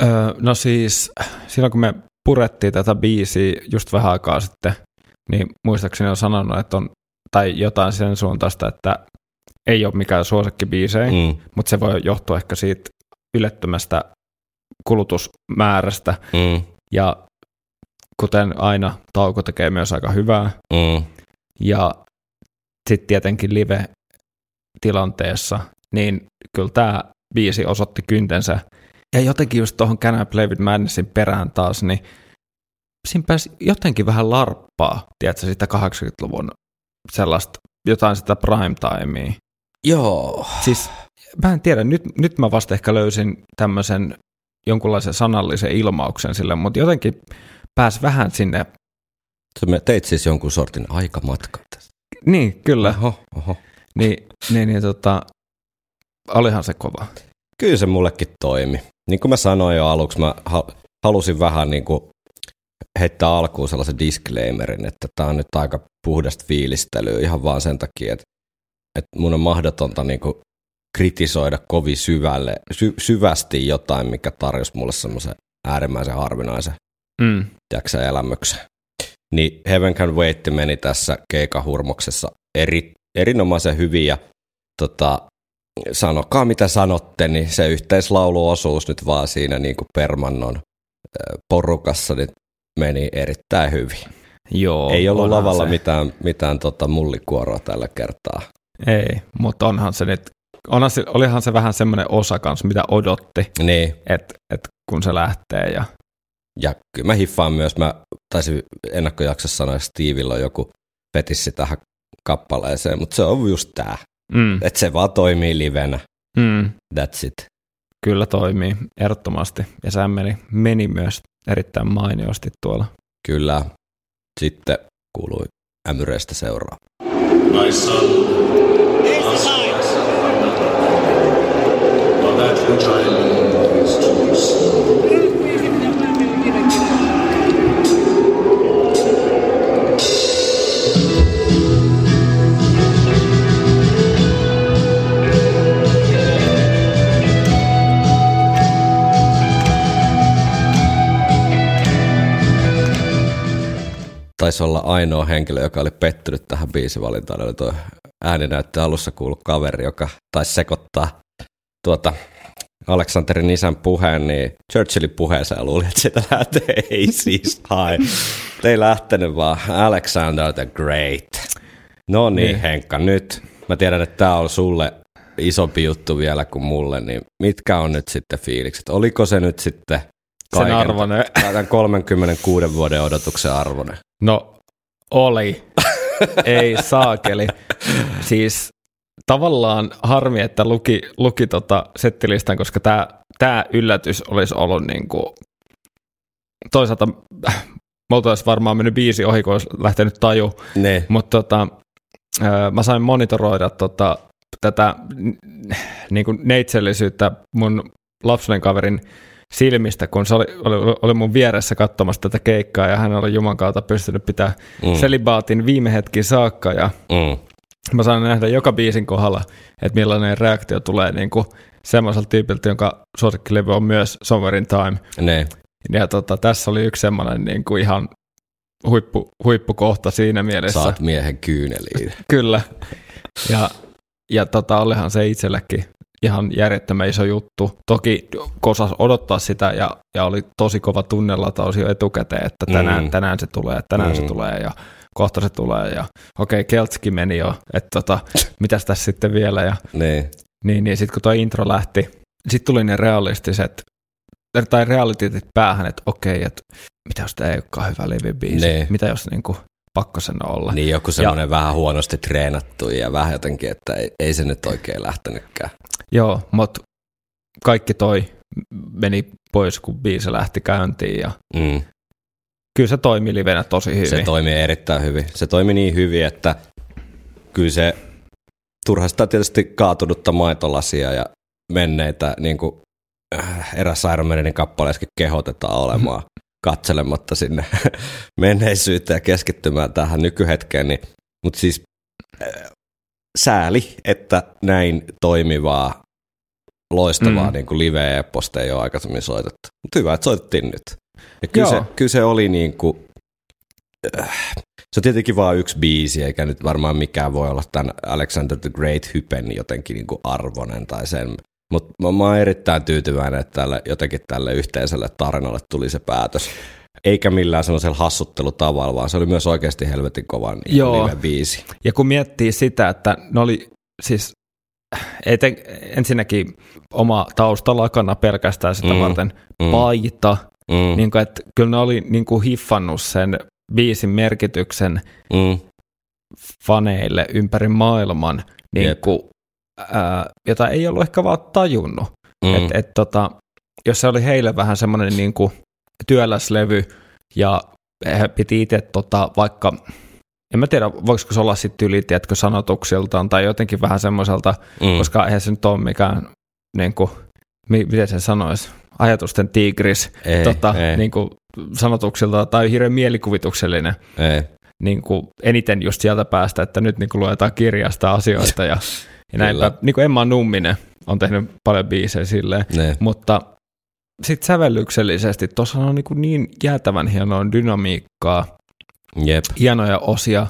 Öö, no siis silloin kun me purettiin tätä biisiä just vähän aikaa sitten, niin muistaakseni on sanonut, että on, tai jotain sen suuntaista, että ei ole mikään suosikkibiisejä, mm. mutta se voi johtua ehkä siitä ylettömästä kulutusmäärästä. Mm. Ja kuten aina, tauko tekee myös aika hyvää. Mm. Ja sitten tietenkin live-tilanteessa, niin kyllä tämä biisi osoitti kyntensä. Ja jotenkin just tuohon Can I Play With Madnessin perään taas, niin siinä pääsi jotenkin vähän larppaa, tiedätkö, sitä 80-luvun sellaista, jotain sitä prime timea. Joo. Siis mä en tiedä, nyt, nyt mä vasta ehkä löysin tämmöisen jonkunlaisen sanallisen ilmauksen sille, mutta jotenkin pääs vähän sinne. Sä teit siis jonkun sortin aikamatkan tässä. Niin, kyllä. Oho, oho. Niin, niin, niin tota, olihan se kova. Kyllä se mullekin toimi. Niin kuin mä sanoin jo aluksi, mä halusin vähän niin kuin heittää alkuun sellaisen disclaimerin, että tämä on nyt aika puhdasta fiilistelyä ihan vaan sen takia, että, että mun on mahdotonta niin kuin kritisoida kovin syvälle, sy, syvästi jotain, mikä tarjosi mulle semmoisen äärimmäisen harvinaisen mm. tiedätkö, elämyksen. Niin Heaven Can Wait meni tässä keikahurmoksessa eri, erinomaisen hyvin ja tota, sanokaa mitä sanotte, niin se yhteislauluosuus nyt vaan siinä niin kuin Permannon porukassa niin meni erittäin hyvin. Joo, Ei ollut lavalla se. mitään, mitään tota mullikuoroa tällä kertaa. Ei, mutta onhan se nyt, onhan se, olihan se vähän semmoinen osa kanssa, mitä odotti, niin. että et kun se lähtee. Ja, ja kyllä mä hiffaan myös, mä taisin ennakkojaksossa sanoa, että Steveillä on joku petissi tähän kappaleeseen, mutta se on just tää, mm. että se vaan toimii livenä. Mm. That's it. Kyllä toimii, ehdottomasti. Ja sehän meni, meni myös erittäin mainiosti tuolla. Kyllä. Sitten kuului ämyreistä seuraa. My son, ask for that which I leave taisi olla ainoa henkilö, joka oli pettynyt tähän biisivalintaan, oli tuo ääninäyttö alussa kuullut kaveri, joka taisi sekoittaa tuota Aleksanterin isän puheen, niin Churchillin puheeseen ja luuli, että sitä lähtee, ei siis hai. Ei lähtenyt vaan Alexander the Great. No niin, niin, Henkka, nyt. Mä tiedän, että tämä on sulle isompi juttu vielä kuin mulle, niin mitkä on nyt sitten fiilikset? Oliko se nyt sitten kaiken, sen arvoinen. 36 vuoden odotuksen arvoinen? No, oli. Ei saakeli. Siis tavallaan harmi, että luki, luki tota settilistan, koska tämä tää yllätys olisi ollut niin kuin, toisaalta me oltaisiin varmaan mennyt biisi ohi, kun olisi lähtenyt taju. Ne. Mutta tota, mä sain monitoroida tota, tätä niin kuin neitsellisyyttä mun lapsuuden kaverin silmistä, kun se oli, oli, oli mun vieressä katsomassa tätä keikkaa ja hän oli Juman kautta pystynyt pitää mm. selibaatin viime hetki saakka ja mm. mä saan nähdä joka biisin kohdalla, että millainen reaktio tulee niin kuin semmoiselta tyypiltä, jonka suosikkilevy on myös Somewhere in Time. Ne. Ja tota, tässä oli yksi semmoinen niin kuin ihan huippu, huippukohta siinä mielessä. Saat miehen kyyneliin. Kyllä. Ja, ja tota, olihan se itsellekin ihan järjettömän iso juttu. Toki kosas odottaa sitä ja, ja oli tosi kova tunnelataus jo etukäteen, että tänään, mm. tänään se tulee, tänään mm. se tulee ja kohta se tulee ja okei, okay, Keltski meni jo, että tota, mitäs tässä sitten vielä ja niin, niin, niin sitten kun tuo intro lähti, sitten tuli ne realistiset tai realiteetit päähän, että okei, että mitä jos tämä ei olekaan hyvä levybiisi, niin. mitä jos niinku, pakko sen olla. Niin joku semmoinen vähän huonosti treenattu ja vähän jotenkin, että ei, ei se nyt oikein lähtenytkään. Joo, mutta kaikki toi meni pois, kun biisi lähti käyntiin ja Mm. kyllä se toimi livenä tosi hyvin. Se toimii erittäin hyvin. Se toimi niin hyvin, että kyllä se turhasta tietysti kaatunutta maitolasia ja menneitä niin kuin äh, eräs Iron Maidenin kappaleeskin kehotetaan olemaan katselematta sinne menneisyyteen ja keskittymään tähän nykyhetkeen. Niin, mutta siis äh, sääli, että näin toimivaa, loistavaa Mm. niin kuin live-eposta ei ole aikaisemmin soitettu. Mutta hyvä, että soitettiin nyt. Ja kyllä, se, kyllä se oli niin kuin, äh, se on tietenkin vain yksi biisi, eikä nyt varmaan mikään voi olla tämän Alexander the Great hypen jotenkin niin kuin arvonen tai sen. Mutta mä, mä oon erittäin tyytyväinen, että tälle, jotenkin tälle yhteiselle tarinalle tuli se päätös. Eikä millään semmoisella hassuttelutavalla, vaan se oli myös oikeasti helvetin kova niin Joo. live-biisi. Ja kun miettii sitä, että ne oli siis eten, ensinnäkin oma tausta lakana pelkästään sitä Mm, varten, mm. paita, Mm, niin kuin, että kyllä ne oli niin kuin hiffannut sen biisin merkityksen mm, faneille ympäri maailman, niin kuin, ää, jota ei ollut ehkä vaan tajunnut. mm. Et, et, tota, jos se oli heille vähän semmoinen niin kuin työläslevy ja he piti itse tota, vaikka, en mä tiedä voisiko se olla sitten yli, tiedätkö, sanotuksiltaan tai jotenkin vähän semmoiselta, mm. koska eihän se nyt ole mikään, niin kuin, mi- miten se sanoisi, ajatusten tiigris ei, tota, ei, niin kuin, sanotuksilta tai hirveän mielikuvituksellinen ei. niin kuin eniten just sieltä päästä, että nyt niin kuin luetaan kirjasta asioita ja, ja näinpä. Niin kuin Emma Numminen on tehnyt paljon biisejä silleen, Ne. mutta sitten sävellyksellisesti tuossa on niin, niin jäätävän hienoa dynamiikkaa, Jep, hienoja osia,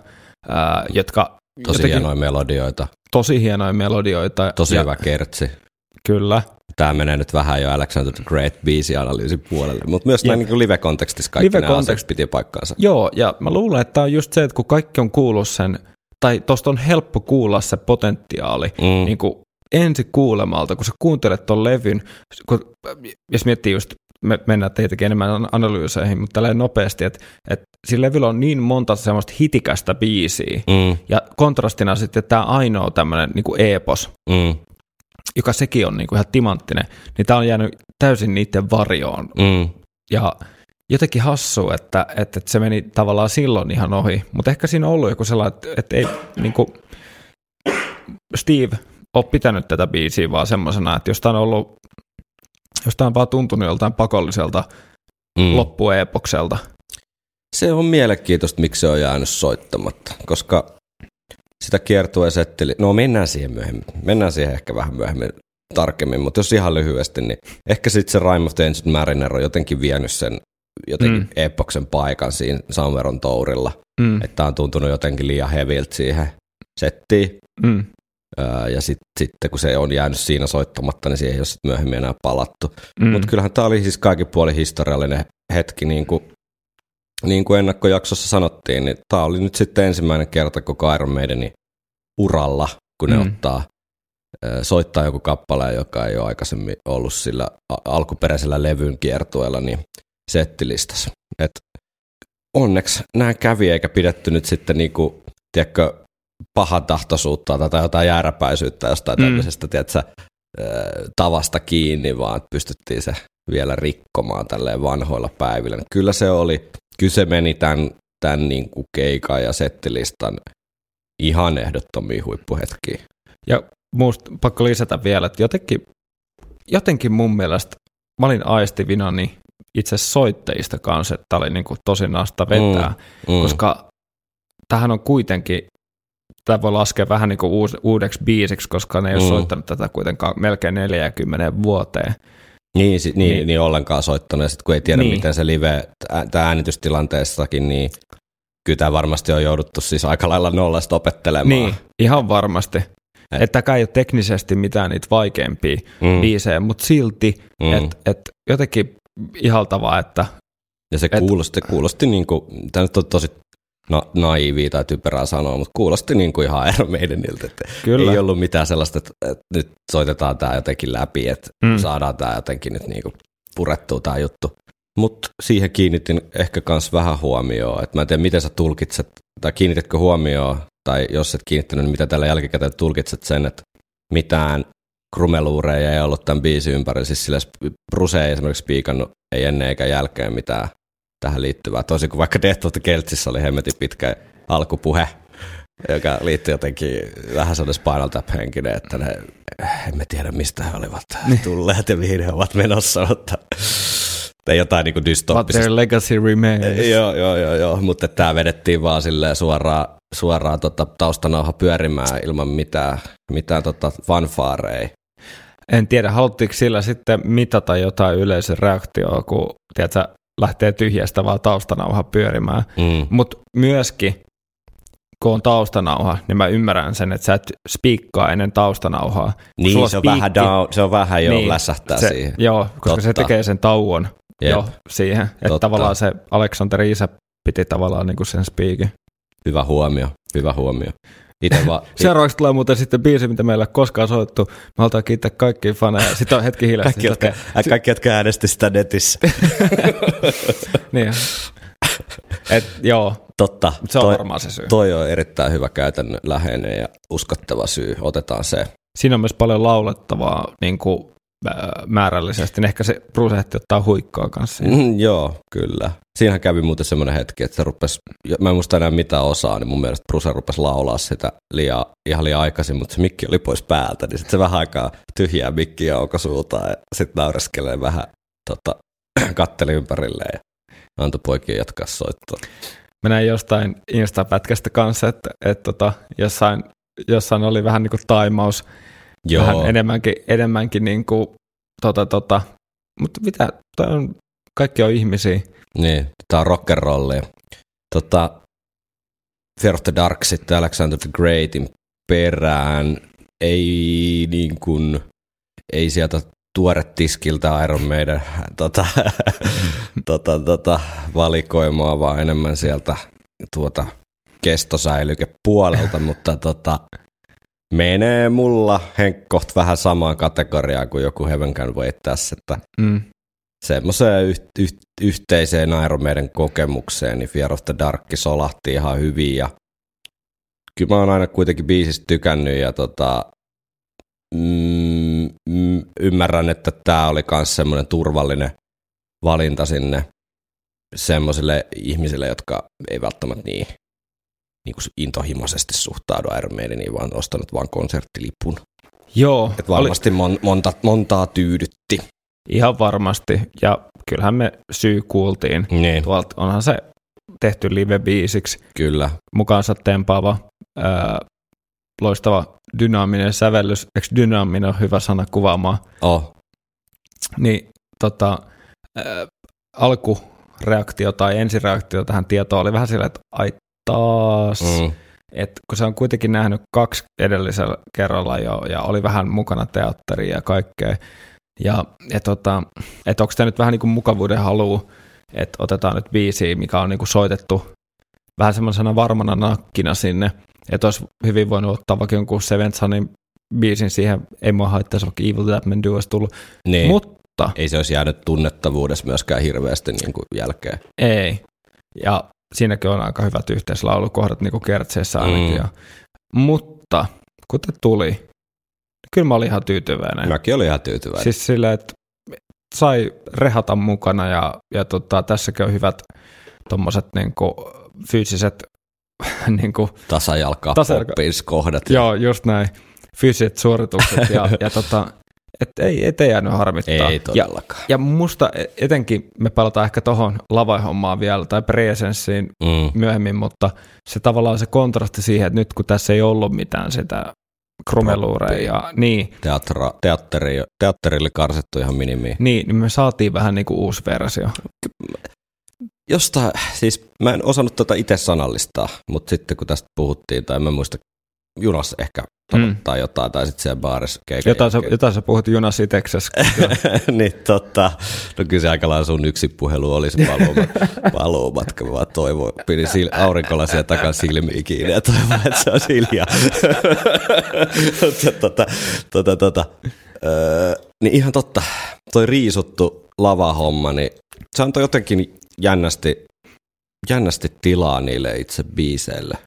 ää, jotka tosi jotenkin- hienoja melodioita, tosi hienoja melodioita. tosi ja, hyvä kertsi. Kyllä, Tämä menee nyt vähän jo Alexander the Great biisianalyysin puolelle, mutta myös näin niin live-kontekstissa kaikki Live-kontekst- nämä piti paikkaansa. joo, ja mä luulen, että tämä on just se, että kun kaikki on kuullut sen, tai tuosta on helppo kuulla se potentiaali, Mm, niin kuin ensi kuulemalta, kun sä kuuntelet ton levyn, kun, jos miettii just, me mennään tietenkin enemmän an- analyyseihin, mutta tälleen nopeasti, että, että sillä levyllä on niin monta semmoista hitikästä biisiä, mm, ja kontrastina sitten tämä ainoa tämmöinen niin epos, mm, joka sekin on niin kuin ihan timanttinen, niin tämä on jäänyt täysin niiden varjoon. mm. Ja jotenkin hassu, että, että se meni tavallaan silloin ihan ohi, mutta ehkä siinä on ollut joku sellainen, että, että ei niin kuin Steve ole pitänyt tätä biisiä vaan semmoisena, että jos tämä on ollut, jos tämä on vaan tuntunut joltain pakolliselta Mm. mm. loppuepokselta. Se on mielenkiintoista, miksi se on jäänyt soittamatta, koska sitä kiertue setteli, no mennään siihen myöhemmin, mennään siihen ehkä vähän myöhemmin tarkemmin, mutta jos ihan lyhyesti, niin ehkä sitten se Rime of the Ancient Mariner on jotenkin vienyt sen jotenkin mm. Epoksen paikan siinä Samveron tourilla, Mm. että on tuntunut jotenkin liian heviltä siihen settiin, Mm. Ää, ja sit, sitten kun se on jäänyt siinä soittamatta, niin siihen ei ole sit myöhemmin enää palattu. Mm. Mutta kyllähän tämä oli siis kaikin puolin historiallinen hetki, niin kuin, niin kuin ennakkojaksossa sanottiin, niin tämä oli nyt sitten ensimmäinen kerta koko Iron Maidenin uralla, kun ne Mm. ottaa, soittaa joku kappale, joka ei ole aikaisemmin ollut sillä alkuperäisellä levyn kiertueella, niin settilistassa. Et onneksi näin kävi, eikä pidetty nyt sitten niinku, tiedätkö, pahantahtoisuutta tai jotain jääräpäisyyttä jostain Mm. tämmöisestä, tiedätkö, tavasta kiinni, vaan pystyttiin se vielä rikkomaan tälleen vanhoilla päivillä. Kyllä se oli, kyllä se meni tämän, tämän niin kuin keikan ja settilistan ihan ehdottomiin huippuhetkiin. Ja musta pakko lisätä vielä, että jotenkin, jotenkin mun mielestä mä olin aistivinani itse soittajista kanssa, että oli niin kuin tosi nasta vetää, Mm. koska tähän on kuitenkin, tämä voi laskea vähän niin kuin uus, uudeksi biisiksi, koska ne ei ole Mm. soittanut tätä kuitenkaan melkein 40 vuoteen. Niin, si- niin, niin. Niin. ollenkaan soittanut, ja sit kun ei tiedä, niin. Miten se live, tämä äänitystilanteessakin, niin kyllä tämä varmasti on jouduttu siis aika lailla nollasta opettelemaan. Niin, ihan varmasti. Et- Että ei ole teknisesti mitään niitä vaikeimpia Mm. mm. biisejä, mutta silti, Mm. mm. että et jotenkin ihaltavaa, että Ja se Et- kuulosti, kuulosti niin kuin, tämä nyt on tosi na, naivia tai typerää sanoa, mutta kuulosti niin kuin ihan Iron Maidenilta, että Kyllä. ei ollut mitään sellaista, että, että nyt soitetaan tämä jotenkin läpi, että mm. Mm. saadaan tämä jotenkin nyt niin kuin purettua tämä juttu. Mutta siihen kiinnitin ehkä myös vähän huomioon, että mä en tiedä, miten sä tulkitset tai kiinnitätkö huomioon, tai jos et kiinnittänyt, niin mitä tällä jälkikäteen tulkitset sen, että mitään krumeluureja ei ollut tämän biisin ympärillä. Siis sillä Bruce ei esimerkiksi piikannut ei ennen eikä jälkeen mitään tähän liittyvää. Toisin kuin vaikka Death of the Keltsissä oli hemmetin pitkä alkupuhe, joka liittyy jotenkin vähän sellainen Spinal Tap-henkinen, että ne, emme tiedä mistä he olivat tulleet ja mihin he ovat menossa, mutta ei jotain niin But dystoppisesta. their legacy remains. Joo, joo, joo, joo, mutta tämä vedettiin vaan silleen suoraan, suoraan tota, taustanauha pyörimään ilman mitään, mitään tota fanfaareja. En tiedä, haluttiinko sillä sitten mitata jotain yleisön reaktioa, kun tiedätkö, lähtee tyhjästä vaan taustanauha pyörimään. Mm. Mutta myöskin, kun on taustanauha, niin mä ymmärrän sen, että sä et spiikkaa ennen taustanauhaa. Kun Niin, se on, vähän spiikki- down, se on vähän jo Niin, lässähtää se, siihen. Joo, koska se Totta. tekee sen tauon Jep. jo siihen. Että tavallaan se Aleksanteri isä piti tavallaan niin kuin sen spiikin. Hyvä huomio, hyvä huomio. Itse vaan, Seuraavaksi tulee muuten sitten biisi, mitä meillä ei ole koskaan soittu. Me halutaan kiittää kaikkia faneja. Sitten on hetki hiljaista. kaikki, jotka, ä, kaikki, jotka äänesti sitä netissä. niin. Et, joo, Totta, se on toi, varmaan se syy. toi on erittäin hyvä käytännön läheinen ja uskottava syy. Otetaan se. Siinä on myös paljon laulettavaa niin kuin, äh, määrällisesti. Niin ehkä se Bruce ehti ottaa huikkaa kanssa. Mm, joo, kyllä. Siinähän kävi muuten semmoinen hetki, että se rupesi, mä en muista enää mitä osaa, niin mun mielestä Bruce rupesi laulaa sitä liian, ihan liian aikaisin, mutta se mikki oli pois päältä, niin sitten se vähän aikaa tyhjää mikkiä auko suutaan ja sitten naureskelee vähän, tota, katteli ympärilleen ja antoi poikien jatkaa soittoa. Mä näin jostain Insta-pätkästä kanssa, että, että tota, jossain, jossain oli vähän niin kuin taimaus, Joo, vähän enemmänkin, enemmänkin niin kuin, tota, tota, mutta mitä, on, kaikki on ihmisiä. niin, tää on rock'n'rollia. Tota, Fear of the Dark sitten Alexander the Greatin perään ei niin kuin, ei sieltä tuore tiskiltä Iron Maiden tota, tota, tota, valikoimaa, vaan enemmän sieltä tuota kestosäilykepuolelta, mutta tota, menee mulla henkkoht vähän samaan kategoriaan kuin joku Heaven Can Wait tässä, että Mm. semmoiseen yh, yh, yhteiseen Iron Maiden kokemukseen, niin Fear of the Dark solahti ihan hyvin ja kyllä mä oon aina kuitenkin biisistä tykännyt ja tota, mm, mm, ymmärrän, että tämä oli myös semmoinen turvallinen valinta sinne semmoisille ihmisille, jotka ei välttämättä niin, niin kuin intohimoisesti suhtaudu Iron Maideniin, vaan ostanut vaan konserttilipun. Joo, Et varmasti mon, monta, montaa tyydytti. ihan varmasti. Ja kyllähän me syy kuultiin. Niin. Tuolta onhan se tehty live-biisiksi. Kyllä. mukaansa tempaava, ää, loistava dynaaminen sävellys. Eikö dynaaminen ole hyvä sana kuvaamaan? Oh, Niin tota, ää, alkureaktio tai ensireaktio tähän tietoon oli vähän sillä, että ai taas. Mm. Et kun se on kuitenkin nähnyt kaksi edellisellä kerralla jo ja oli vähän mukana teatteria ja kaikkea. Ja et tota, et onko tämä nyt vähän niin kuin mukavuuden halu, että otetaan nyt biisi, mikä on niin kuin soitettu vähän semmoisena varmana nakkina sinne, että olisi hyvin voinut ottaa vaikka jonkun Seventh Sunin biisin siihen, ei mua haittaisi vaikka Evil That Man Do olisi tullut, niin. Mut, mutta ei se olisi jäänyt tunnettavuudessa myöskään hirveästi niin kuin jälkeen. ei. Ja siinäkin on aika hyvät yhteislaulukohdat, niin kuin Kertseissä ainakin. Mm. Ja, mutta kun te tuli, kyllä mä olin ihan tyytyväinen. Mäkin olin ihan tyytyväinen. Siis silleen, että sai rehata mukana ja, ja tota, tässäkin on hyvät tommoset niinku fyysiset niinku, Tasajalka, Tasajalka- kohdat. joo, just näin, fyysiset suoritukset ja, ja tota, et ei, et ei jäänyt harmittaa. Ei ja, todellakaan. ja musta etenkin me palataan ehkä tohon lavahommaan vielä tai presenssiin Mm. myöhemmin, mutta se tavallaan se kontrasti siihen, että nyt kun tässä ei ollut mitään sitä krumeluureja, ja, niin, Teatra, teatteri, teatterille karsittu ihan minimiin. niin, niin me saatiin vähän niin kuin uusi versio. Jostain, siis mä en osannut tota itse sanallistaa, mutta sitten kun tästä puhuttiin, tai mä en muista, junassa ehkä mm. jotain, tai sitten siellä baarissa keikan Jotain sä, jotain sä puhut Jonas Iteksessä. niin tota, no kyllä se aika lailla sun yksi puhelu oli se paluumatka. Mä vaan toivon, pidin sil, aurinkolasia takan silmiä kiinni ja toivon, että se on hiljaa. Tota, tota, tota, öö, niin ihan totta, toi riisuttu lavahomma, niin se antoi jotenkin jännästi jännästi tilaa niille itse biiseille.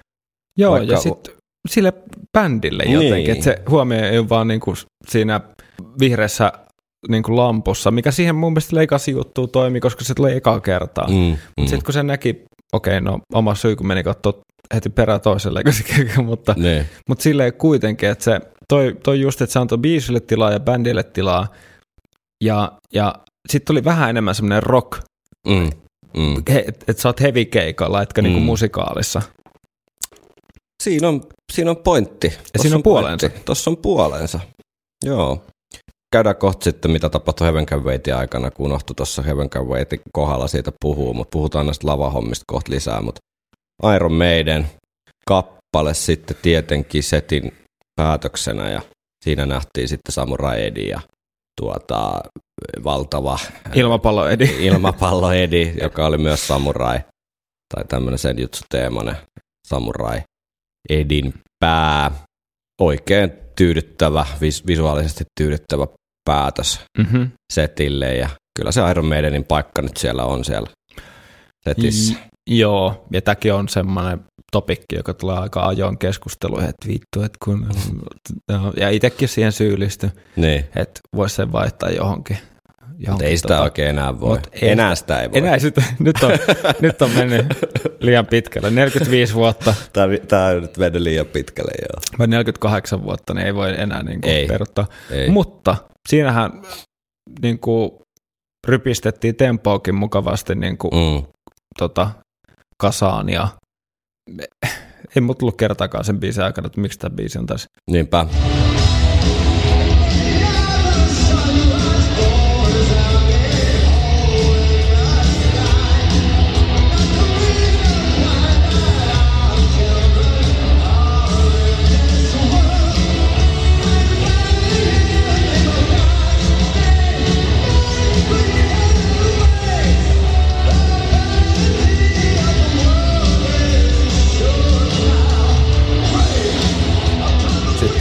Joo, Vaikka- ja sitten sille bändille jotenkin, Niin. että se huomio ei ole vaan niinku siinä vihreässä niinku lampussa, mikä siihen mun mielestä leikasi juttu toimi, koska se tuli ekaa kertaa. Mm. Mm. Sitten kun se näki, okei, no oma syy, kun meni katsoa heti perään toiselle, mutta, Niin. mutta silleen kuitenkin, että se toi, toi just, että se antoi biisille tilaa ja bändille tilaa, ja, ja sitten tuli vähän enemmän semmoinen rock, Mm, mm. että et sä oot heavy keikalla, etkä niinku Mm. musikaalissa. Siinä on, siinä on pointti. Tossa siinä on puolensa. Tuossa on puolensa. Joo. Käydään kohta sitten, mitä tapahtui Heaven Can Waitin aikana, kun unohtui tuossa Heaven Can Waitin kohdalla siitä puhuu, mutta puhutaan näistä lavahommista kohta lisää. Mutta Iron Maiden kappale sitten tietenkin setin päätöksenä ja siinä nähtiin sitten Samurai Eddie ja tuota, valtava Ilmapallo edi. ilmapallo Edi, joka oli myös samurai, tai tämmöinen sen jutsu teemainen samurai Edin pää. Oikein tyydyttävä, vis- visuaalisesti tyydyttävä päätös Mm-hmm. setille, ja kyllä se Iron Maidenin paikka nyt siellä on siellä setissä. Joo, ja tämäkin on semmoinen topikki, joka tulee aika ajoin keskusteluihin, että vittu, että kun... Ja itsekin siihen syyllisty, Niin, että voisi sen vaihtaa johonkin. Mutta ei sitä tota- oikein enää voi. Mut ei enää sitä ei voi. Enää sitä, nyt on, nyt on mennyt liian pitkälle. 45 vuotta Tämä, tämä on nyt mennyt liian pitkälle, joo. vai 48 vuotta, niin ei voi enää niin kuin Ei. peruttaa. Ei. Mutta siinähän niin kuin rypistettiin tempoakin mukavasti niin kuin, Mm. tota, kasaan ja ei mut tullut kertaakaan sen biisin aikana, että miksi tämä biisi on tässä. Niinpä.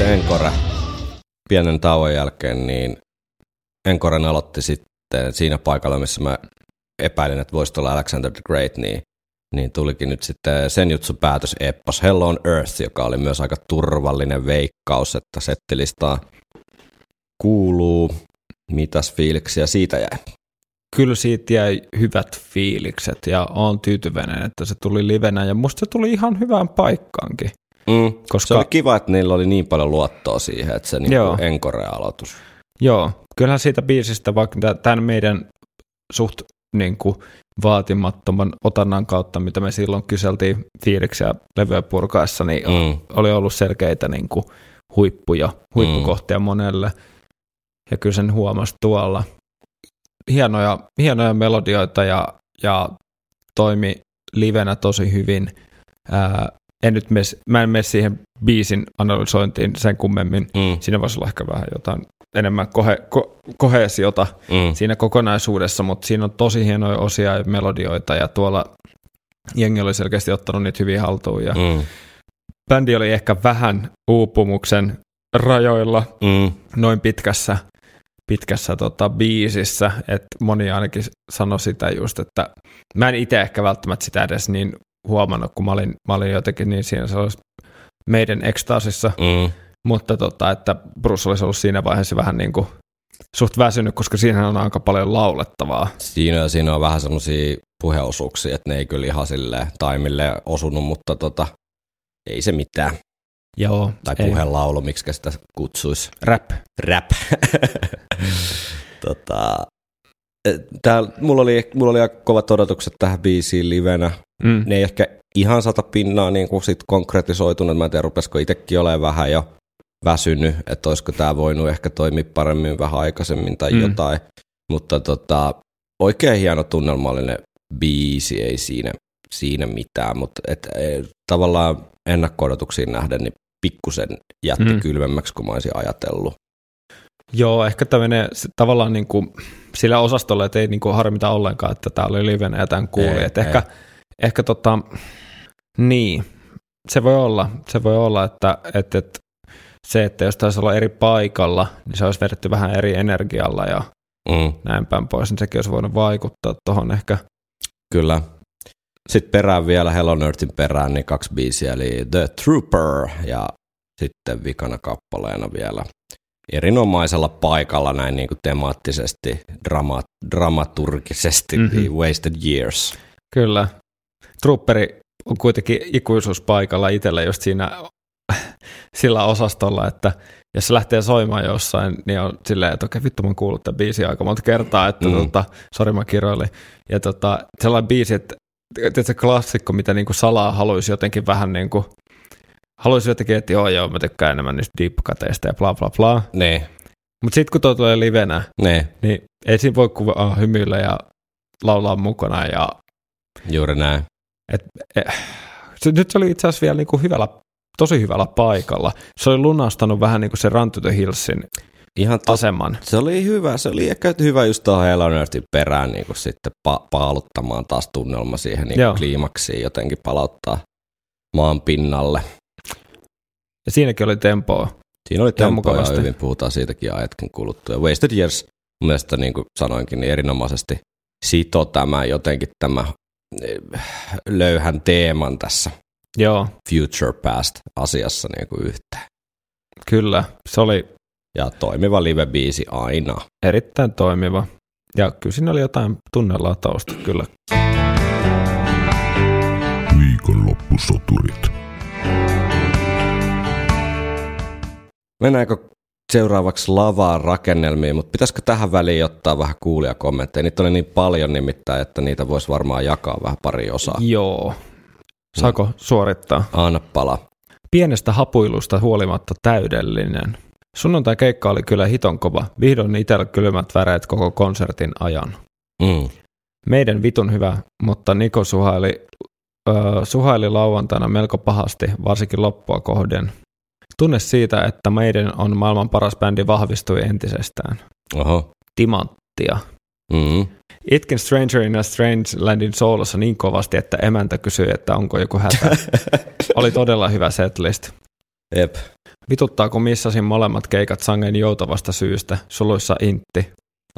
Sitten Encore. Pienen tauon jälkeen, niin Encoren aloitti sitten siinä paikalla, missä mä epäilin, että voisi olla Alexander the Great, niin, niin tulikin nyt sitten sen jutsu päätös Eppos Hell on Earth, joka oli myös aika turvallinen veikkaus, että settilistaa kuuluu. Mitäs fiiliksiä siitä jäi? Kyllä siitä jäi hyvät fiilikset ja on tyytyväinen, että se tuli livenä ja musta se tuli ihan hyvään paikkaankin. Mm, Koska- Se oli kiva, että niillä oli niin paljon luottoa siihen, että se niin Joo. Encore-aloitus. Joo, kyllähän siitä biisistä, vaikka tä- tämän meidän suht niin kuin, vaatimattoman otannan kautta, mitä me silloin kyseltiin fiiliksiä levyä purkaessa, niin Mm. oli ollut selkeitä niin kuin, huippuja, huippukohtia monelle. Ja kyllä sen huomasi tuolla. Hienoja, hienoja melodioita ja, ja toimi livenä tosi hyvin. Ää, en nyt mes, mä en mene siihen biisin analysointiin sen kummemmin. Mm. Siinä voisi olla ehkä vähän jotain enemmän kohe, ko, kohesiota Mm. siinä kokonaisuudessa, mutta siinä on tosi hienoja osia ja melodioita ja tuolla jengi oli selkeästi ottanut niitä hyvin haltuun ja Mm. bändi oli ehkä vähän uupumuksen rajoilla Mm. noin pitkässä, pitkässä tota, biisissä, että moni ainakin sanoi sitä just, että mä en itse ehkä välttämättä sitä edes niin huomannut, kun mä olin, mä olin jotenkin niin siinä sellaisessa meidän ekstaasissa, Mm. mutta tota, että Bruce olisi ollut siinä vaiheessa vähän niin kuin suht väsynyt, koska siinä on aika paljon laulettavaa. Siinä, siinä on vähän semmoisia puheosuuksia, että ne ei kyllä ihan sille taimille osunut, mutta tota, ei se mitään. Joo, Tai puhelaulu, miksi sitä kutsuisi. Rap. Rap. tota, tää, mulla, oli, mulla oli aika kovat odotukset tähän biisiin livenä. Mm. Ne ei ehkä ihan sata pinnaa niin kuin sit konkretisoitunut. Mä en tiedä, rupesiko itsekin olemaan vähän jo väsynyt, että olisiko tämä voinut ehkä toimia paremmin vähän aikaisemmin tai Mm. jotain. Mutta tota, oikein hieno tunnelmallinen biisi, ei siinä, siinä mitään, mutta et, e, tavallaan ennakko-odotuksiin nähden niin pikkusen jätti Mm. mm. kylmemmäksi kuin mä olisin ajatellut. Joo, ehkä tämä menee tavallaan niin kuin sillä osastolla, että ei niin kuin harmita ollenkaan, että tämä oli livenä ja tämän kuuli. Ei, Että ehkä, ehkä tota, niin, se voi olla, se voi olla, että, että, että se, että jos taisi olla eri paikalla, niin se olisi vedetty vähän eri energialla ja Mm, näin päin pois, niin sekin olisi voinut vaikuttaa tuohon ehkä. kyllä. Sitten perään vielä Hello on Earthin perään, niin kaksi biisiä, eli The Trooper ja sitten vikana kappaleena vielä erinomaisella paikalla näin niin kuin temaattisesti, drama, dramaturgisesti, Mhm. mm-hmm. Wasted Years. Kyllä. Trooperi on kuitenkin ikuisuuspaikalla itsellä just siinä sillä osastolla, että jos se lähtee soimaan jossain, niin on silleen, että okei, vittu mä oon kuullut tämän biisin aika monta kertaa, että Mm. tota, sori mä kiroilin. Ja tota, sellainen biisi, että tiedätkö, klassikko, mitä niinku salaa haluaisi jotenkin vähän niin kuin, haluaisi jotenkin, että joo, joo, mä tykkään enemmän niistä deep-kateista ja bla bla bla. Ne, Mutta sitten kun tuo tulee livenä, ne, niin ei siinä voi kuvaa hymyillä ja laulaa mukana ja juuri näin. Se, nyt se oli itse asiassa vielä niin kuin hyvällä, tosi hyvällä paikalla. Se oli lunastanut vähän niin kuin se Run to the Hillsin Ihan to- aseman. se oli hyvä, se oli ehkä hyvä just tuohon Hello on Earthin perään niin kuin sitten pa- paaluttamaan taas tunnelma siihen niin kuin kliimaksiin, jotenkin palauttaa maan pinnalle. Ja siinäkin oli tempoa. Siinä oli tempoa ja hyvin puhutaan siitäkin ajetkin kuluttua. Wasted Years mun mielestä niin kuin sanoinkin, niin erinomaisesti sito tämä jotenkin tämä eh, löyhän teeman tässä Joo, Future Past asiassa niin kuin yhteen. kyllä. Se oli Ja toimiva live-biisi aina. erittäin toimiva. Ja kyllä siinä oli jotain tunnelatausta kyllä. Viikonloppusoturit. Mennäänkö seuraavaksi lavaan rakennelmiin, mutta pitäisikö tähän väliin ottaa vähän kuulia kommentteja? Niitä oli niin paljon nimittäin, että niitä voisi varmaan jakaa vähän pari osaa. Joo. Saako suorittaa? Anna pala. Pienestä hapuilusta huolimatta täydellinen. Sunnuntai keikka oli kyllä hiton kova. Vihdoin itsellä kylmät väreet koko konsertin ajan. Mm. Meidän vitun hyvä, mutta Niko suhaili, äh, suhaili lauantaina melko pahasti, varsinkin loppua kohden. Tunne siitä, että meidän on maailman paras bändi vahvistui entisestään. Oho. Timanttia. Mm. Itkin Stranger in a Strange Landin soolossa niin kovasti, että emäntä kysyi, että onko joku hätä. Oli todella hyvä setlist. Jep. Vituttaa, kun missasin molemmat keikat sangen joutavasta syystä, suluissa intti.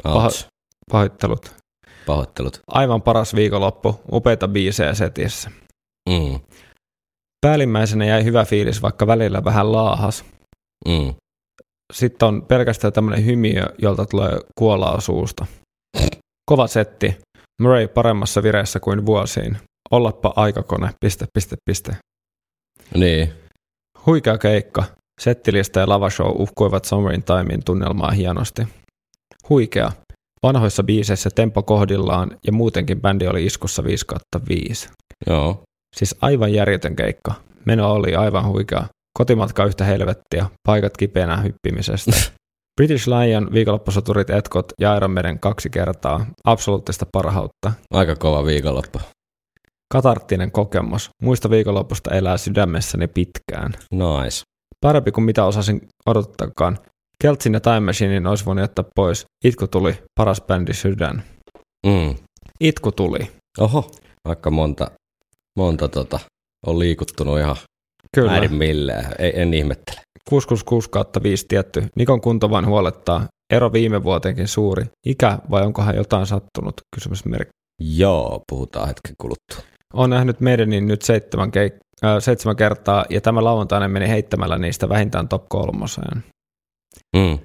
Ouch. Pahoittelut. Pahoittelut. Aivan paras viikonloppu, upeita biisejä setissä. Mm. Päällimmäisenä jäi hyvä fiilis, vaikka välillä vähän laahas. Mm. Sitten on pelkästään tämmöinen hymiö, jolta tulee kuolaa suusta. Kova setti. Murray paremmassa vireessä kuin vuosiin. Ollappa aikakone, piste, piste, piste. Niin. Huikea keikka. Settilista ja lavashow uhkuivat Summer Timein tunnelmaa hienosti. Huikea. Vanhoissa biiseissä tempo kohdillaan ja muutenkin bändi oli iskussa 5 5. Joo. Siis aivan järjetön keikka. Meno oli aivan huikea. Kotimatka yhtä helvettiä, paikat kipeänä hyppimisestä. British Lion, viikonloppusoturit etkot ja Iron Maiden kaksi kertaa. Absoluuttista parhautta. Aika kova viikonloppu. Katarttinen kokemus. Muista viikonlopusta elää sydämessäni pitkään. Nice. Parempi kuin mitä osasin odottaakaan. Keltsin ja Time Machinein olisi voinut jättää pois. Itku tuli, paras bändi sydän. Mm. Itku tuli. Oho. Aika monta, monta tota, on liikuttunut ihan Kyllä. äidin milleen. Ei, en ihmettele. 666 kautta 5 tietty. Nikon kunto vain huolettaa. Ero viime vuoteenkin suuri. Ikä vai onkohan jotain sattunut? Kysymysmerkki. Joo, puhutaan hetken kuluttua. Olen nähnyt meidänin nyt seitsemän, keik- äh, seitsemän kertaa ja tämä lauantaina meni heittämällä niistä vähintään top kolmoseen. Mm.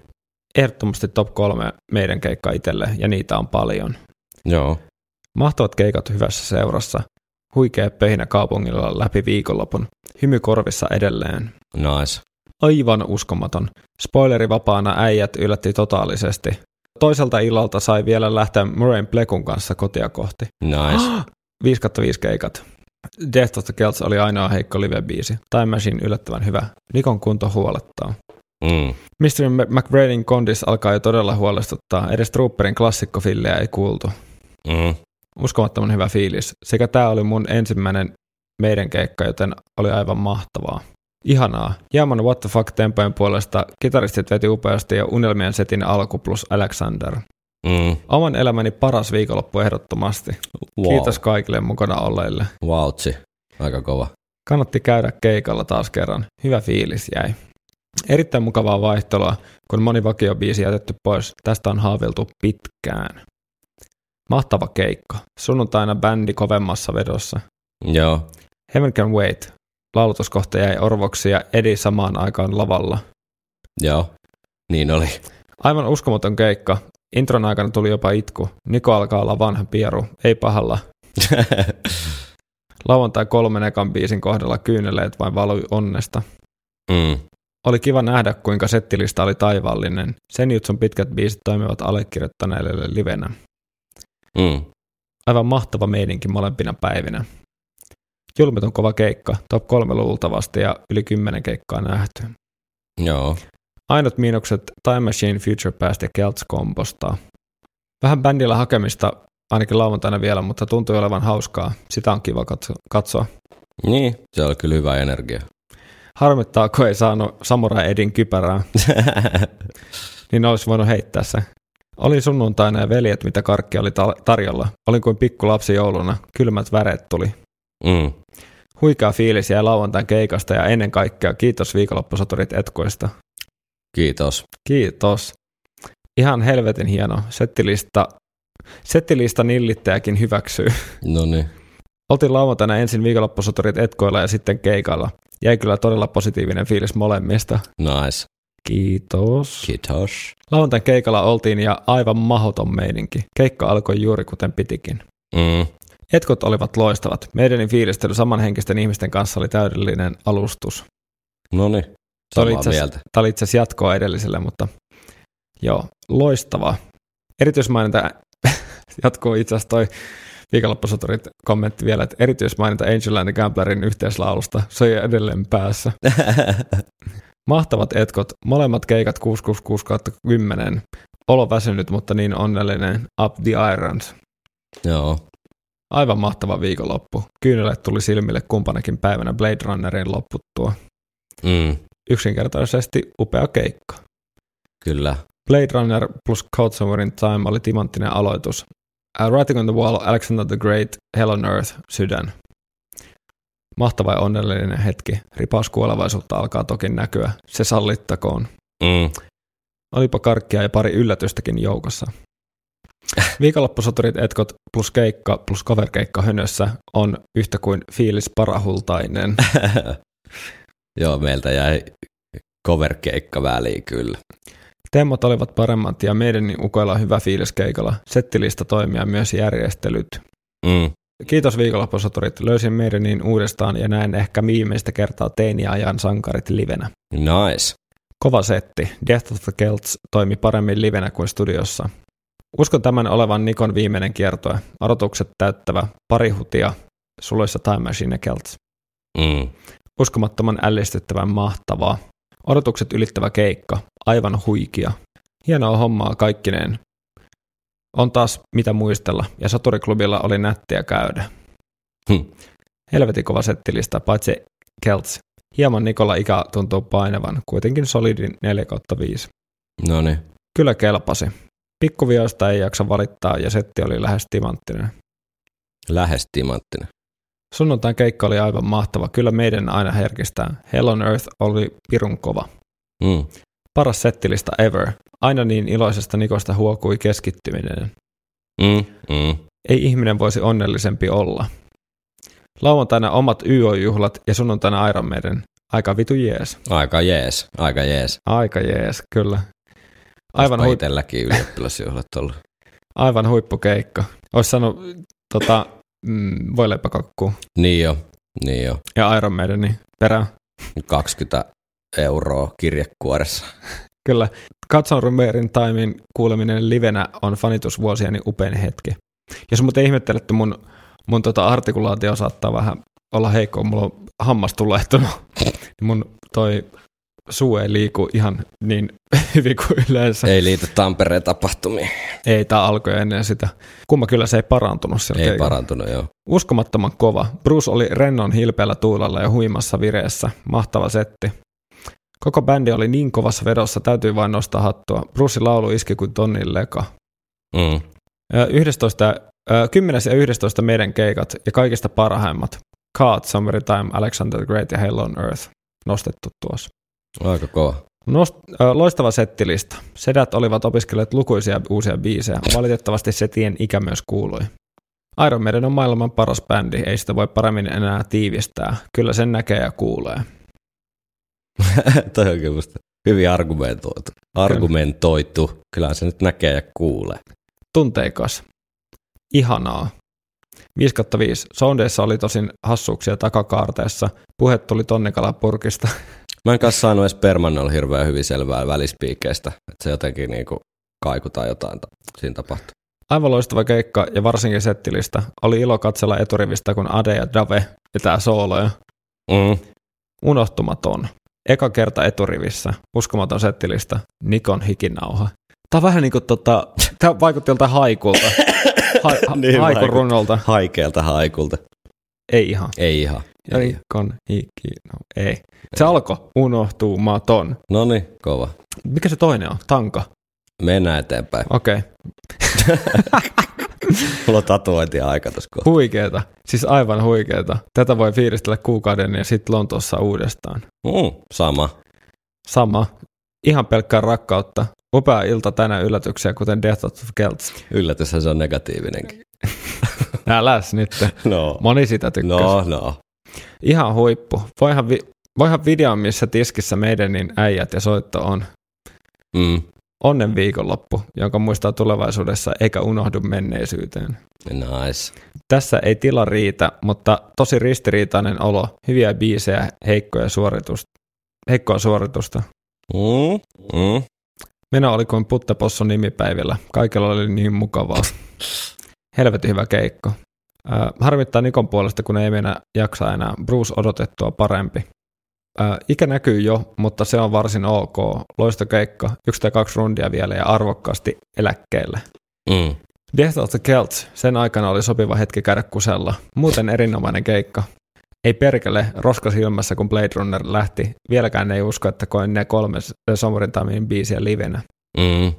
Ehdottomasti top kolme meidän keikka itselle ja niitä on paljon. Joo. Mahtavat keikat hyvässä seurassa. Huikea pöhinä kaupungilla läpi viikonlopun. Hymy korvissa edelleen. Nice. Aivan uskomaton. Spoilerivapaana äijät yllätti totaalisesti. Toiselta illalta sai vielä lähteä Murrayn Plekun kanssa kotia kohti. Nice. 5 5 keikat. Death of the Celts oli ainoa heikko live-biisi. Time Machine yllättävän hyvä. Nikon kunto huolettaa. Mm. Mr. McBrainin kondis alkaa jo todella huolestuttaa. Edes Trooperin klassikkofillejä ei kuultu. Mm. Uskomattoman hyvä fiilis. Sekä tämä oli mun ensimmäinen meidän keikka, joten oli aivan mahtavaa. Ihanaa. Hieman what the fuck tempojen puolesta kitaristit veti upeasti ja unelmien setin alku plus Alexander. Mm. Oman elämäni paras viikonloppu ehdottomasti. Wow. Kiitos kaikille mukana olleille. Vautsi. Aika kova. Kannatti käydä keikalla taas kerran. Hyvä fiilis jäi. Erittäin mukavaa vaihtelua, kun moni vakiobiisi jätetty pois. Tästä on haaveltu pitkään. Mahtava keikka. Sunnuntaina bändi kovemmassa vedossa. Joo. Heaven Can Wait. Laulutuskohta jäi orvoksi ja Edi samaan aikaan lavalla. Joo. Niin oli. Aivan uskomaton keikka. Intron aikana tuli jopa itku. Niko alkaa olla vanha pieru. Ei pahalla. Lauantai kolmen ekan biisin kohdalla kyyneleet vain valui onnesta. mm. Oli kiva nähdä, kuinka settilista oli taivaallinen. Sen jutsun pitkät biisit toimivat allekirjoittaneille livenä. Mm. Aivan mahtava meininki molempina päivinä. Julmetun kova keikka, top kolme luultavasti ja yli kymmenen keikkaa nähty. Joo. Ainut miinukset Time Machine, Future Past ja Kelts kompostaa. Vähän bändillä hakemista ainakin lauantaina vielä, mutta tuntui olevan hauskaa. Sitä on kiva katso- katsoa. Niin, se oli kyllä hyvä energia. Harmittaa, kun ei saanut Samurai Edin kypärää, niin olisi voinut heittää se. Oli sunnuntaina ja veljet, mitä karkki oli ta- tarjolla. Olin kuin pikku lapsi jouluna. Kylmät väreet tuli. mm. Huikea fiilis jäi lauantain keikasta ja ennen kaikkea kiitos viikonloppusoturit etkoista. Kiitos. Kiitos. Ihan helvetin hieno. Settilista, settilista nillittäjäkin hyväksyy. No niin. Oltiin lauantaina ensin viikonloppusoturit etkoilla ja sitten keikalla. Jäi kyllä todella positiivinen fiilis molemmista. Nice. Kiitos. Kiitos. Lauantain keikalla oltiin ja aivan mahoton meininki. Keikka alkoi juuri kuten pitikin. Mm. Etkot olivat loistavat. Meidänin fiilistely samanhenkisten ihmisten kanssa oli täydellinen alustus. No niin. Tämä oli itse asiassa- jatkoa edelliselle, mutta joo, loistavaa. Erityismaininta jatkuu itse asiassa toi viikonloppusoturit kommentti vielä, että erityismaininta Angel and Gamblerin yhteislaulusta. Se on edelleen päässä. Mahtavat etkot, molemmat keikat 666 10. Olo väsynyt, mutta niin onnellinen. Up the Irons. Joo. Aivan mahtava viikonloppu. Kyynelet tuli silmille kumpanakin päivänä Blade Runnerin lopputtua. Mm. Yksinkertaisesti upea keikka. Kyllä. Blade Runner plus Code Somewhere in Time oli timanttinen aloitus. Uh, Writing on the Wall, Alexander the Great, Hell on Earth, Sydän. Mahtava ja onnellinen hetki. Ripaus kuolevaisuutta alkaa toki näkyä. Se sallittakoon. Mm. Olipa karkkia ja pari yllätystäkin joukossa. Viikonloppusoturit etkot plus keikka plus coverkeikka hönössä on yhtä kuin fiilis parahultainen. Joo, meiltä jäi coverkeikka väliin kyllä. Teemot olivat paremmat ja meidän ukoilla on hyvä fiilis keikalla. Settilista toimia myös järjestelyt. Mm. Kiitos viikonloppusoturit. Löysin meidän niin uudestaan ja näen ehkä viimeistä kertaa teiniajan sankarit livenä. Nice. Kova setti. Death of the Celts toimi paremmin livenä kuin studiossa. Uskon tämän olevan Nikon viimeinen kiertue. Odotukset täyttävä, pari hutia, suloissa Time Machine Celts. Mm. Uskomattoman ällistyttävän mahtavaa. Odotukset ylittävä keikka. Aivan huikia. Hienoa hommaa kaikkineen. On taas mitä muistella, ja Saturiklubilla oli nättiä käydä. Hm. Helvetin kova settilista, paitsi Celts. Hieman Nikola ikä tuntuu painevan, kuitenkin solidin 4 5. No niin. Kyllä kelpasi. Pikkuvioista ei jaksa valittaa ja setti oli lähes timanttinen. Lähes timanttinen. Sunnuntain keikka oli aivan mahtava. Kyllä meidän aina herkistää. Hell on Earth oli pirun kova. Mm. Paras settilista ever. Aina niin iloisesta Nikosta huokui keskittyminen. Mm. Mm. Ei ihminen voisi onnellisempi olla. Lauantaina omat YO-juhlat ja sunnuntaina Iron Maiden. Aika vitu jees. Aika jees. Aika jees. Aika jees, kyllä. Aivan, itselläkin ylioppilasjuhlat ollut. aivan huippukeikka. Olisi saanut tota, mm, voileipäkakkuu Niin jo. Niin jo. ja Iron Maideni perään. 20 euroa kirjekuoressa. Kyllä. Katson Rumerin Timein kuuleminen livenä on fanitusvuosieni upein hetki. Jos muuten ihmettelette, mun, mun tota artikulaatio saattaa vähän olla heikko, mulla on hammas tulehtunut. mun toi suu ei liiku ihan niin hyvin kuin yleensä. Ei, liity Tampereen tapahtumiin. ei tää alkoi ennen sitä. Kumma kyllä se ei parantunut Ei keikalla. parantunut, joo. Uskomattoman kova. Bruce oli rennon hilpeällä tuulella ja huimassa vireessä. Mahtava setti. Koko bändi oli niin kovassa vedossa, täytyy vain nostaa hattua. Brucein laulu iski kuin tonnin leka. Mm. Ö, 11, ö, 10 ja 11 meidän keikat ja kaikista parhaimmat. Caught, Somewhere Time, Alexander the Great ja Hell on Earth nostettu tuossa. Aika kova. Nost, ö, loistava settilista. Sedät olivat opiskelleet lukuisia uusia biisejä. Valitettavasti setien ikä myös kuului. Iron Maiden on maailman paras bändi, ei sitä voi paremmin enää tiivistää. Kyllä sen näkee ja kuulee. Toi on kyllä musta hyvin argumentoitu. Argumentoitu. Kyllä se nyt näkee ja kuulee. Tunteikas. Ihanaa. 5 5. Soundeissa oli tosin hassuuksia takakaarteessa. Puhe tuli tonnikalapurkista. Mä en kanssa saanut edes Permannalla hirveän hyvin selvää välispiikeistä. Että se jotenkin niinku kaiku tai jotain ta- siinä tapahtui. Aivan loistava keikka ja varsinkin settilistä. Oli ilo katsella eturivistä, kun Ade ja Dave vetää sooloja. Mm. Unohtumaton. Eka kerta eturivissä. Uskomaton settilistä. Nikon hikinauha. Tää on vähän niin kuin tota, tää vaikutti joltain haikulta. Ha, ha, Niin haikun. Haikealta haikulta. Ei ihan. Ei ihan. Ei. Nikon hiki, no ei. Se alkoi unohtumaton. No niin, kova. Mikä se toinen on? Tanka. Mennään eteenpäin. Okei. Okay. Mulla on tatuointia aika kohtaa. Huikeeta. Siis aivan huikeeta. Tätä voi fiilistellä kuukauden ja sitten Lontoossa uudestaan. Mm, sama. Sama. Ihan pelkkää rakkautta. Upea ilta tänään yllätyksiä, kuten Death of Celts. Yllätyshän se on negatiivinenkin. Äläs nyt. No. Moni sitä tykkäsi. No, no. Ihan huippu. Voihan, vi- voihan videon, missä tiskissä meidän niin äijät ja soitto on. Mm. Onnen viikonloppu, jonka muistaa tulevaisuudessa eikä unohdu menneisyyteen. Nice. Tässä ei tila riitä, mutta tosi ristiriitainen olo, hyviä biisejä, heikkoja suoritusta, heikkoa suoritusta. Mm. Mm. Meno oli kuin Puttepossun nimipäivillä. Kaikilla oli niin mukavaa. Helvetin hyvä keikko. Äh, harmittaa Nikon puolesta, kun ei mennä jaksa enää. Bruce odotettua parempi. Äh, ikä näkyy jo, mutta se on varsin ok. Loista keikka, yksi tai kaksi rundia vielä ja arvokkaasti eläkkeelle. Mm. Death of the Celts, sen aikana oli sopiva hetki käydä kusella. Muuten erinomainen keikka. Ei perkele, silmässä kun Blade Runner lähti. Vieläkään ei usko, että koin ne kolme Timein biisiä livenä. Mm.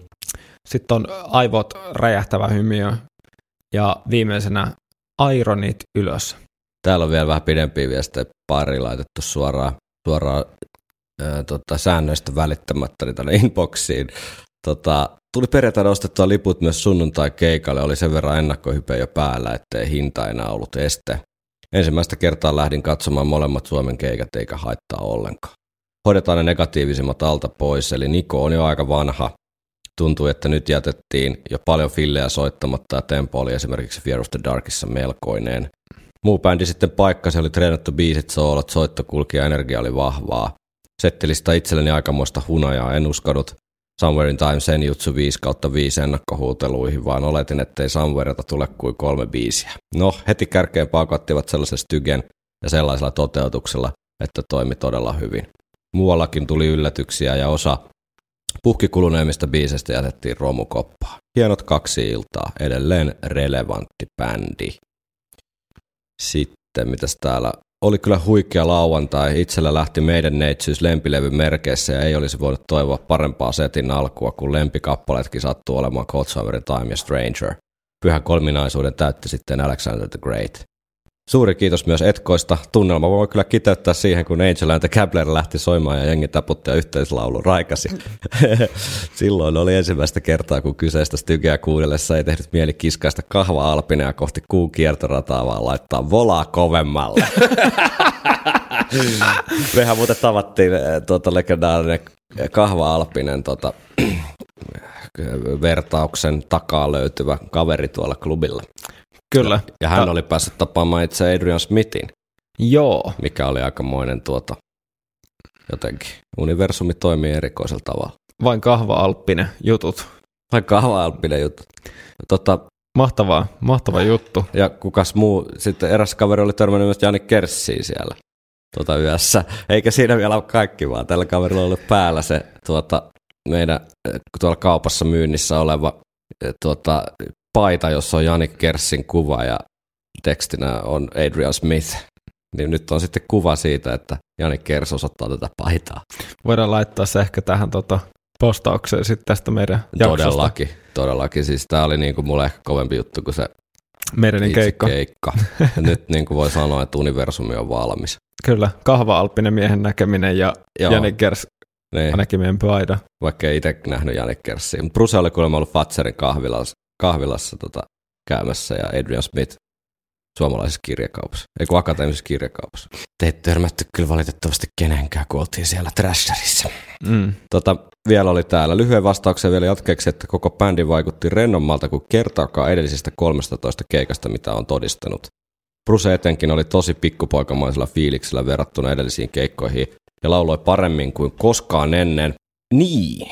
Sitten on aivot räjähtävä hymiö ja viimeisenä Ironit ylös. Täällä on vielä vähän pidempiä viestejä pari laitettu suoraan, suoraan ää, tota, säännöistä välittämättä niin tänne inboxiin. Tota, tuli perjantaina ostettua liput myös sunnuntai-keikalle, oli sen verran ennakkohype jo päällä, ettei hinta enää ollut este. Ensimmäistä kertaa lähdin katsomaan molemmat Suomen keikat eikä haittaa ollenkaan. Hoidetaan ne negatiivisimmat alta pois, eli Niko on jo aika vanha. Tuntuu, että nyt jätettiin jo paljon fillejä soittamatta ja tempo oli esimerkiksi Fear of the Darkissa melkoinen. Muu bändi sitten paikka, se oli treenattu biisit, soolot, soitto kulki ja energia oli vahvaa. Settilista itselleni aikamoista hunajaa, en uskonut Somewhere in Time sen jutsu 5 kautta 5 ennakkohuuteluihin, vaan oletin, ettei Somewhereta tule kuin kolme biisiä. No, heti kärkeen paukattivat sellaisen stygen ja sellaisella toteutuksella, että toimi todella hyvin. Muuallakin tuli yllätyksiä ja osa puhkikuluneemmista biiseistä jätettiin romukoppaan. Hienot kaksi iltaa, edelleen relevantti bändi. Sitten, mitäs täällä oli kyllä huikea lauantai. Itsellä lähti meidän neitsyys lempilevyn merkeissä ja ei olisi voinut toivoa parempaa setin alkua, kun lempikappaleetkin sattuu olemaan Cold Time ja Stranger. Pyhän kolminaisuuden täytti sitten Alexander the Great. Suuri kiitos myös Etkoista. Tunnelma voi kyllä kiteyttää siihen, kun Angel and the Gabler lähti soimaan ja jengi taputti ja yhteislaulu raikasi. Silloin oli ensimmäistä kertaa, kun kyseistä stygeä kuunnellessa ei tehnyt mieli kiskaista kahva alpinea kohti kuun kiertorataa, vaan laittaa volaa kovemmalle. Mehän muuten tavattiin eh, tuota legendaarinen kahva alpinen tota, vertauksen takaa löytyvä kaveri tuolla klubilla. Kyllä. Ja hän Ta- oli päässyt tapaamaan itse Adrian Smithin, Joo. mikä oli aikamoinen tuota, jotenkin. Universumi toimii erikoisella tavalla. Vain kahva-alppinen jutut. Vai kahva-alppinen juttu. Tota, Mahtavaa, mahtava juttu. ja kukas muu, sitten eräs kaveri oli törmännyt myös Jani Kerssiin siellä tuota yössä. Eikä siinä vielä ole kaikki, vaan tällä kaverilla oli päällä se tuota, meidän eh, tuolla kaupassa myynnissä oleva eh, tuota, paita, jossa on Jani Kerssin kuva ja tekstinä on Adrian Smith. Niin nyt on sitten kuva siitä, että Jani Kers osoittaa tätä paitaa. Voidaan laittaa se ehkä tähän tota, postaukseen sitten tästä meidän jaksosta. Todellakin, todellakin. Siis tämä oli niinku mulle ehkä kovempi juttu kuin se Meidän itse keikka. keikka. Ja nyt niinku voi sanoa, että universumi on valmis. Kyllä, kahva-alppinen miehen näkeminen ja Joo. Jani Kers Niin. näkemien paida. vaikka ei itse nähnyt Janne Kerssiä. Mutta Bruce oli kuulemma ollut Fatserin kahvilassa, kahvilassa tota, käymässä ja Adrian Smith suomalaisessa kirjakaupassa, ei kun akateemisessa kirjakaupassa. Te ei törmätty kyllä valitettavasti kenenkään, kun oltiin siellä Trasherissa. Mm. Tota, vielä oli täällä lyhyen vastauksen vielä jatkeeksi, että koko bändi vaikutti rennommalta kuin kertaakaan edellisistä 13 keikasta, mitä on todistanut. Bruce etenkin oli tosi pikkupoikamaisella fiiliksellä verrattuna edellisiin keikkoihin ja lauloi paremmin kuin koskaan ennen. Niin,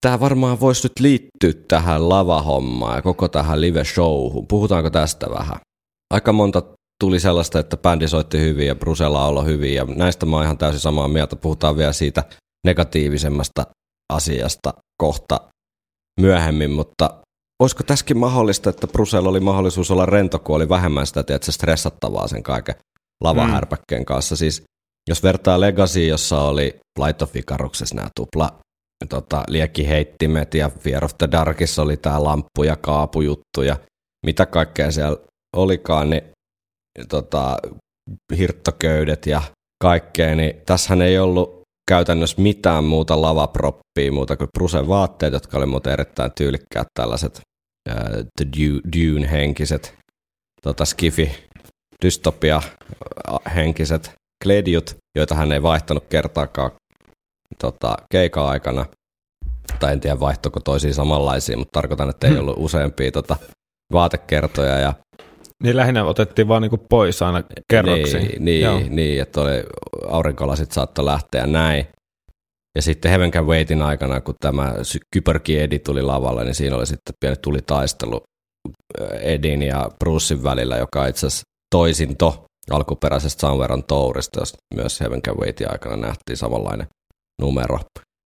tämä varmaan voisi nyt liittyä tähän lavahommaan ja koko tähän live-showhun. Puhutaanko tästä vähän? Aika monta tuli sellaista, että bändi soitti hyvin ja Bruce lauloi hyvin ja näistä mä oon ihan täysin samaa mieltä. Puhutaan vielä siitä negatiivisemmasta asiasta kohta myöhemmin, mutta olisiko tässäkin mahdollista, että Brusella oli mahdollisuus olla rento, kun oli vähemmän sitä tiedätkö, stressattavaa sen kaiken lavahärpäkkeen kanssa. Siis jos vertaa Legacy, jossa oli Icaruksessa nämä tupla tota, liekkiheittimet ja the Darkissa oli tämä lamppu ja kaapujuttu ja mitä kaikkea siellä olikaan, niin tota, hirttoköydet ja kaikkea, niin tässähän ei ollut käytännössä mitään muuta lavaproppia muuta kuin Brusen vaatteet, jotka oli muuten erittäin tyylikkäät tällaiset uh, The Dune-henkiset tota, skifi dystopia henkiset kledjut, joita hän ei vaihtanut kertaakaan tota, keikan aikana. Tai en tiedä vaihtoiko toisiin samanlaisia, mutta tarkoitan, että ei Hmm. ollut useampia tota, vaatekertoja. Ja, Niin lähinnä otettiin vaan niinku pois aina kerroksiin. Niin, Joo. niin, niin, että oli, aurinkolasit saattoi lähteä näin. Ja sitten Heaven Can Waitin aikana, kun tämä kypärki Edi tuli lavalle, niin siinä oli sitten pieni tulitaistelu äh, Edin ja Brucein välillä, joka itse asiassa toisinto alkuperäisestä Somewhere on Tourista, josta myös Heaven Can Waitin aikana nähtiin samanlainen numero.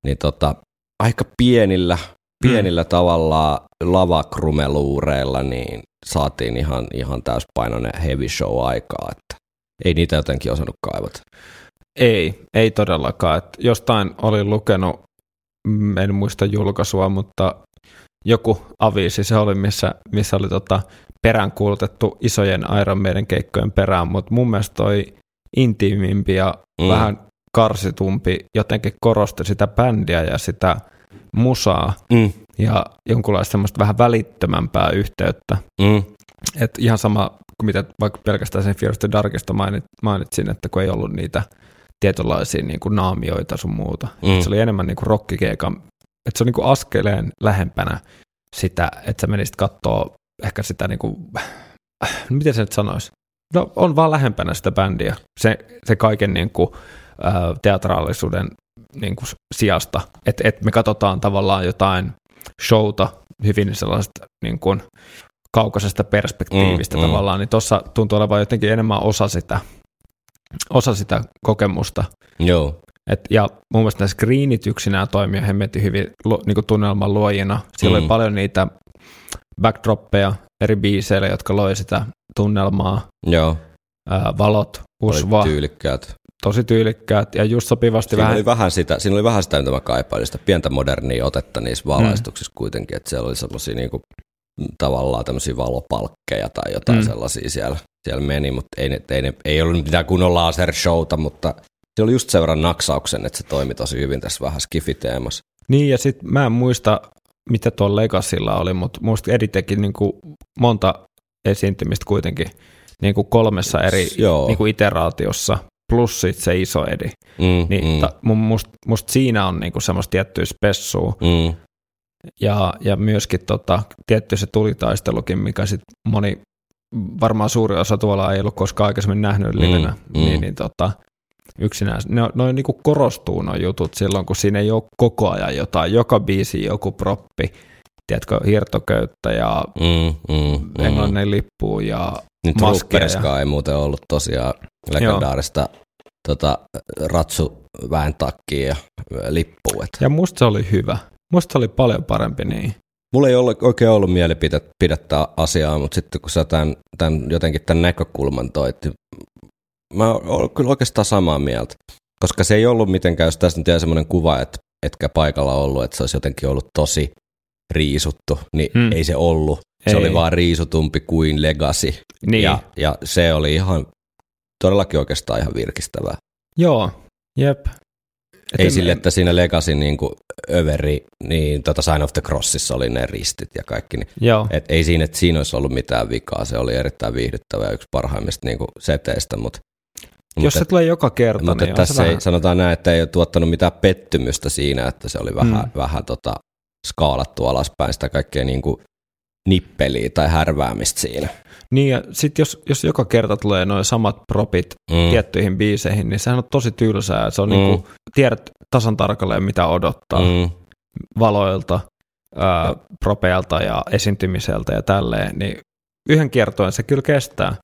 Niin tota, aika pienillä, pienillä tavallaan lavakrumeluureilla niin saatiin ihan, ihan täyspainoinen heavy show aikaa, että ei niitä jotenkin osannut kaivata. Ei, ei todellakaan. Et jostain olin lukenut, mm, en muista julkaisua, mutta joku aviisi se oli, missä, missä oli tota peräänkuulutettu isojen Iron Maiden keikkojen perään, mutta mun mielestä toi intiimimpi ja Mm. mm. vähän karsitumpi jotenkin korosti sitä bändiä ja sitä musaa Mm, ja jonkunlaista semmoista vähän välittömämpää yhteyttä. mm, Et ihan sama kuin mitä vaikka pelkästään sen Fear of the Darkista mainit, mainitsin, että kun ei ollut niitä tietynlaisia niin kuin naamioita sun muuta. Mm. Se oli enemmän niin kuin rockikeikan, että se on niin kuin askeleen lähempänä sitä, että sä menisit kattoo ehkä sitä niin kuin, miten se nyt sanoisi? No on vaan lähempänä sitä bändiä, se, se kaiken niin kuin, teatraalisuuden niin kuin sijasta, että et me katsotaan tavallaan jotain showta hyvin sellaista niin kuin kaukaisesta perspektiivistä Mm, mm, mm. tavallaan, niin tuossa tuntuu olevan jotenkin enemmän osa sitä, osa sitä kokemusta. joo. Et, ja mun mielestä nämä screenit yksinään toimii hemmetin hyvin niin kuin tunnelman luojina. Siellä Mm. oli paljon niitä backdroppeja eri biiseillä, jotka loi sitä tunnelmaa. Joo, Ää, valot, usva, oli tyylikkäät. Tosi tyylikkäät ja just sopivasti Siinä vähän oli vähän sitä, siinä oli vähän sitä, mitä mä kaipailin, sitä pientä modernia otetta niissä valaistuksissa kuitenkin, että siellä oli semmoisia niinku, tavallaan tämmöisiä valopalkkeja tai jotain mm. Mm. sellaisia siellä, siellä meni, mutta ei, ne, ei, ne, ei ollut mitään kunnon laser-showta, mutta se oli just sen verran naksauksen, että se toimi tosi hyvin tässä vähän skifiteemassa. Niin, ja sitten mä en muista, mitä tuolla Legacylla oli, mutta muista Edi teki niinku monta esiintymistä kuitenkin niinku kolmessa eri Joo. niinku iteraatiossa, plus sit se iso Edi. Mm, Niin mm, ta, mun, must, musta siinä on niinku semmoista tiettyä spessua, mm, ja, ja myöskin tota, tietty se tulitaistelukin, mikä sit moni, varmaan suuri osa tuolla ei ollut koskaan aikaisemmin nähnyt livenä, Mm, mm, mm. niin, niin tota, yksinään, ne, noin niinku korostuu nuo jutut silloin, kun siinä ei ole koko ajan jotain, joka biisi joku proppi, tiedätkö, hirtoköyttä ja mm, mm, mm. englannin lippu ja Maskeja. Trooperiskaan ei muuten ollut tosiaan legendaarista tota, ratsuväen takkia ja lippua. ja musta se oli hyvä. Musta se oli paljon parempi niin. Mulla ei ole oikein ollut mielipidettä asiaa, mutta sitten kun sä tämän, tämän, jotenkin tämän näkökulman toit, niin mä oon kyllä oikeastaan samaa mieltä. Koska se ei ollut mitenkään, jos tässä nyt jää semmoinen kuva, että etkä paikalla ollut, että se olisi jotenkin ollut tosi riisuttu, niin. Hmm. ei se ollut. Se Ei. oli vaan riisutumpi kuin Legacy. Niin, Ja, ja se oli ihan todellakin oikeastaan ihan virkistävää. joo, jep. Ei en- sille, että siinä Legacy niin kuin överi, niin tota Sign of the Crossissa oli ne ristit ja kaikki. Niin, Joo, et ei siinä, että siinä olisi ollut mitään vikaa. Se oli erittäin viihdyttävä ja yksi parhaimmista niin kuin seteistä, mutta jos se tulee joka kerta, mutta niin tässä se ei, vähän... sanotaan näin, että ei ole tuottanut mitään pettymystä siinä, että se oli vähän, Mm. vähän tota, skaalattu alaspäin sitä kaikkea niin kuin nippeliä tai härväämistä siinä. Niin, ja sitten jos, jos joka kerta tulee noin samat propit Mm. tiettyihin biiseihin, niin sehän on tosi tylsää. Se on Mm. mm. niinku, tiedät tasan tarkalleen, mitä odottaa mm. Valoilta, ää, propeilta ja esiintymiseltä ja tälleen, niin yhden kiertoen se kyllä kestää,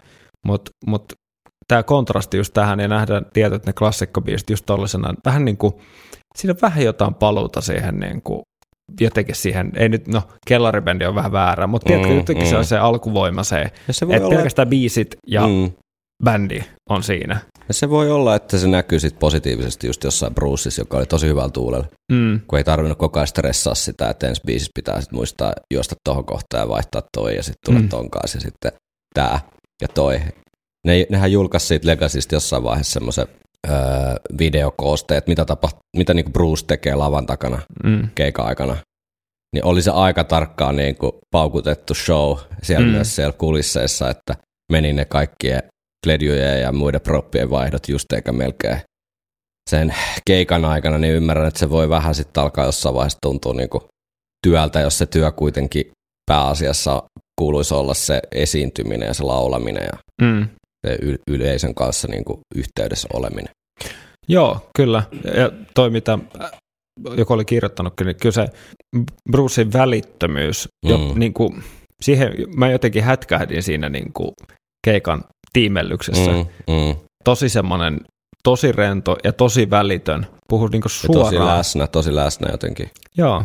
mutta mut, tämä kontrasti just tähän ja nähdään tietyt ne klassikkobiisit just tollisena, vähän niin kuin, siinä on vähän jotain paluuta siihen niin kuin, jotenkin siihen, ei nyt, no kellaribändi on vähän väärä, mutta tiedätkö, Mm, jotenkin mm. se on se alkuvoima se, Ja se voi, että olla, pelkästään biisit ja mm. mm. bändi on siinä. ja se voi olla, että se näkyy sit positiivisesti just jossain Bruceissa, joka oli tosi hyvällä tuulella. Mm. kun ei tarvinnut koko ajan stressaa sitä, että ensi biisissä pitää sit muistaa juosta tuohon kohtaan ja vaihtaa toi ja sitten tulla Mm. mm. ton kanssa ja sitten tää ja toi. Ne, nehän julkaisi siitä Legacysta jossain vaiheessa semmoisen öö, videokoosteet, mitä, tapa, mitä niinku Bruce tekee lavan takana Mm. keikan aikana. Niin oli se aika tarkkaan niinku paukutettu show siellä Mm. myös siellä kulisseissa, että meni ne kaikkien kledjujen ja muiden proppien vaihdot just eikä melkein sen keikan aikana, niin ymmärrän, että se voi vähän sitten alkaa jossain vaiheessa tuntua niinku työltä, jos se työ kuitenkin pääasiassa kuuluisi olla se esiintyminen ja se laulaminen ja Mm. Se yleisön kanssa niinku yhteydessä oleminen. Joo, kyllä. Ja toi, mitä äh, joku oli kirjoittanutkin, niin kyllä se Brucein välittömyys, mm. jo, niin kuin, siihen mä jotenkin hätkähdin siinä niin kuin keikan tiimellyksessä. Mm. Mm. Tosi semmoinen, tosi rento ja tosi välitön. Puhuu niin kuin Ja tosi suoraan. läsnä, tosi läsnä jotenkin. Joo.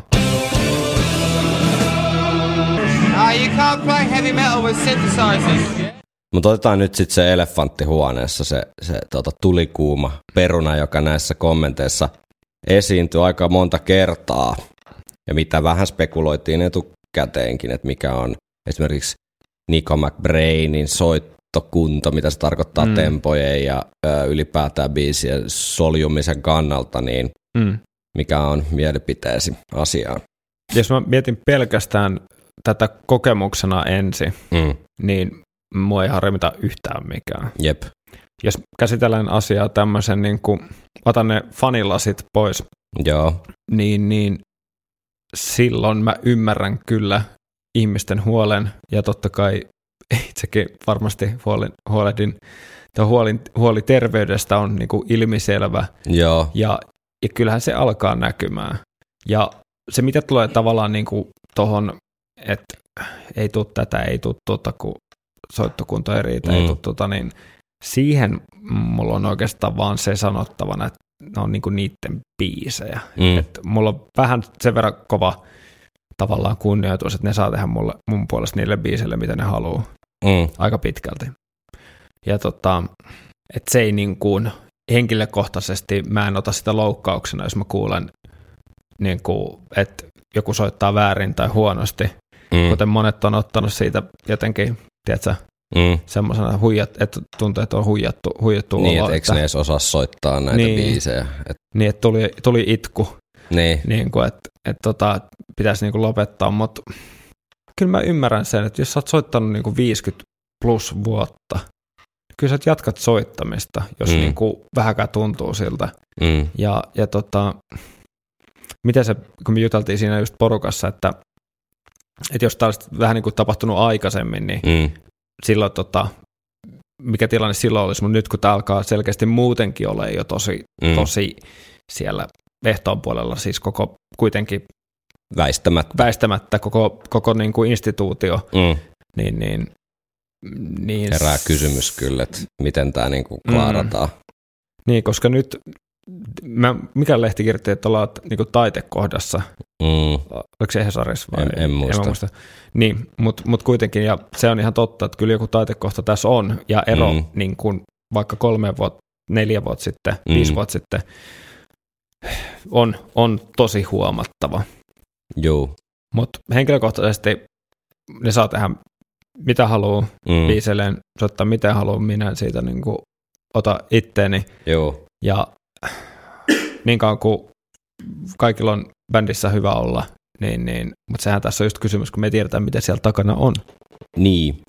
Uh, you can't play heavy metal with synthesizers. Mutta otetaan nyt sitten se elefantti huoneessa, se, se tota, tulikuuma peruna, joka näissä kommenteissa esiintyy aika monta kertaa. Ja mitä vähän spekuloitiin etukäteenkin, että mikä on esimerkiksi Nico McBrainin soittokunto, mitä se tarkoittaa mm. tempojen ja ö, ylipäätään biisien soljumisen kannalta, niin Mm. mikä on mielipiteesi asiaan? Jos mä mietin pelkästään tätä kokemuksena ensin, Mm. niin mua ei harmita yhtään mikään. Jep. Jos käsitellään asiaa tämmöisen, niin kuin, otan ne fanilasit pois, Joo. niin, niin silloin mä ymmärrän kyllä ihmisten huolen, ja totta kai itsekin varmasti huolin, huolehdin, tai huoli, huoli terveydestä on niin kuin ilmiselvä, Joo. ja, ja kyllähän se alkaa näkymään. Ja se, mitä tulee tavallaan niin kuin tohon, että ei tule tätä, ei tule tuota, kun soittokunto ei riitä, mm. ei tuota, niin siihen mulla on oikeastaan vaan se sanottavana, että ne on niinku niiden biisejä. Mm. Et mulla on vähän sen verran kova tavallaan kunnioitus, että ne saa tehdä mulle, mun puolesta niille biisille, mitä ne haluaa Mm. aika pitkälti. Ja tota, että se ei niin kuin henkilökohtaisesti, mä en ota sitä loukkauksena, jos mä kuulen, niin kuin, että joku soittaa väärin tai huonosti, Mm. kuten monet on ottanut siitä jotenkin, tiedätkö, Mm. semmoisena huijat, että tuntuu, että on huijattu, huijattu Niin, olo, että eikö ne edes osaa soittaa näitä Niin. biisejä. Et, niin, että tuli, tuli itku, niin. niin kuin, että, että tota, pitäisi niin kuin lopettaa, mutta kyllä mä ymmärrän sen, että jos sä oot soittanut niin kuin 50 plus vuotta, kyllä sä jatkat soittamista, jos mm. Niin kuin vähäkään tuntuu siltä. Mm. Ja, ja tota, miten se, kun me juteltiin siinä just porukassa, että, että jos tämä olisi vähän niin kuin tapahtunut aikaisemmin, niin Mm. silloin tota, mikä tilanne silloin olisi, mutta nyt kun tämä alkaa selkeästi muutenkin olla jo tosi, Mm. tosi siellä ehtoon puolella, siis koko kuitenkin Väistämättä. väistämättä koko, koko niin kuin instituutio, Mm. niin, niin, niin, Herää kysymys kyllä, että miten tämä niinku klaarataan. Niin, koska nyt, mä, mikä lehti kirjoitti, että ollaan niin kuin taitekohdassa, Mm. oliko se Hesarissa vai? En- en muista. mä muista. Niin, mutta mut kuitenkin, ja se on ihan totta, että kyllä joku taitekohta tässä on, ja ero Mm. niin kuin vaikka kolme vuotta, neljä vuotta sitten, mm. viisi vuotta sitten, on, on tosi huomattava. Juu. Mutta henkilökohtaisesti ne saa tehdä mitä haluaa, Mm. biiselleen soittaa mitä haluaa, minä en siitä niin kuin ota itteeni. Juu. Ja niin kauan kuin kaikilla on bändissä hyvä olla, niin, niin, mutta sehän tässä on just kysymys, kun me ei tiedetä, mitä siellä takana on. Niin.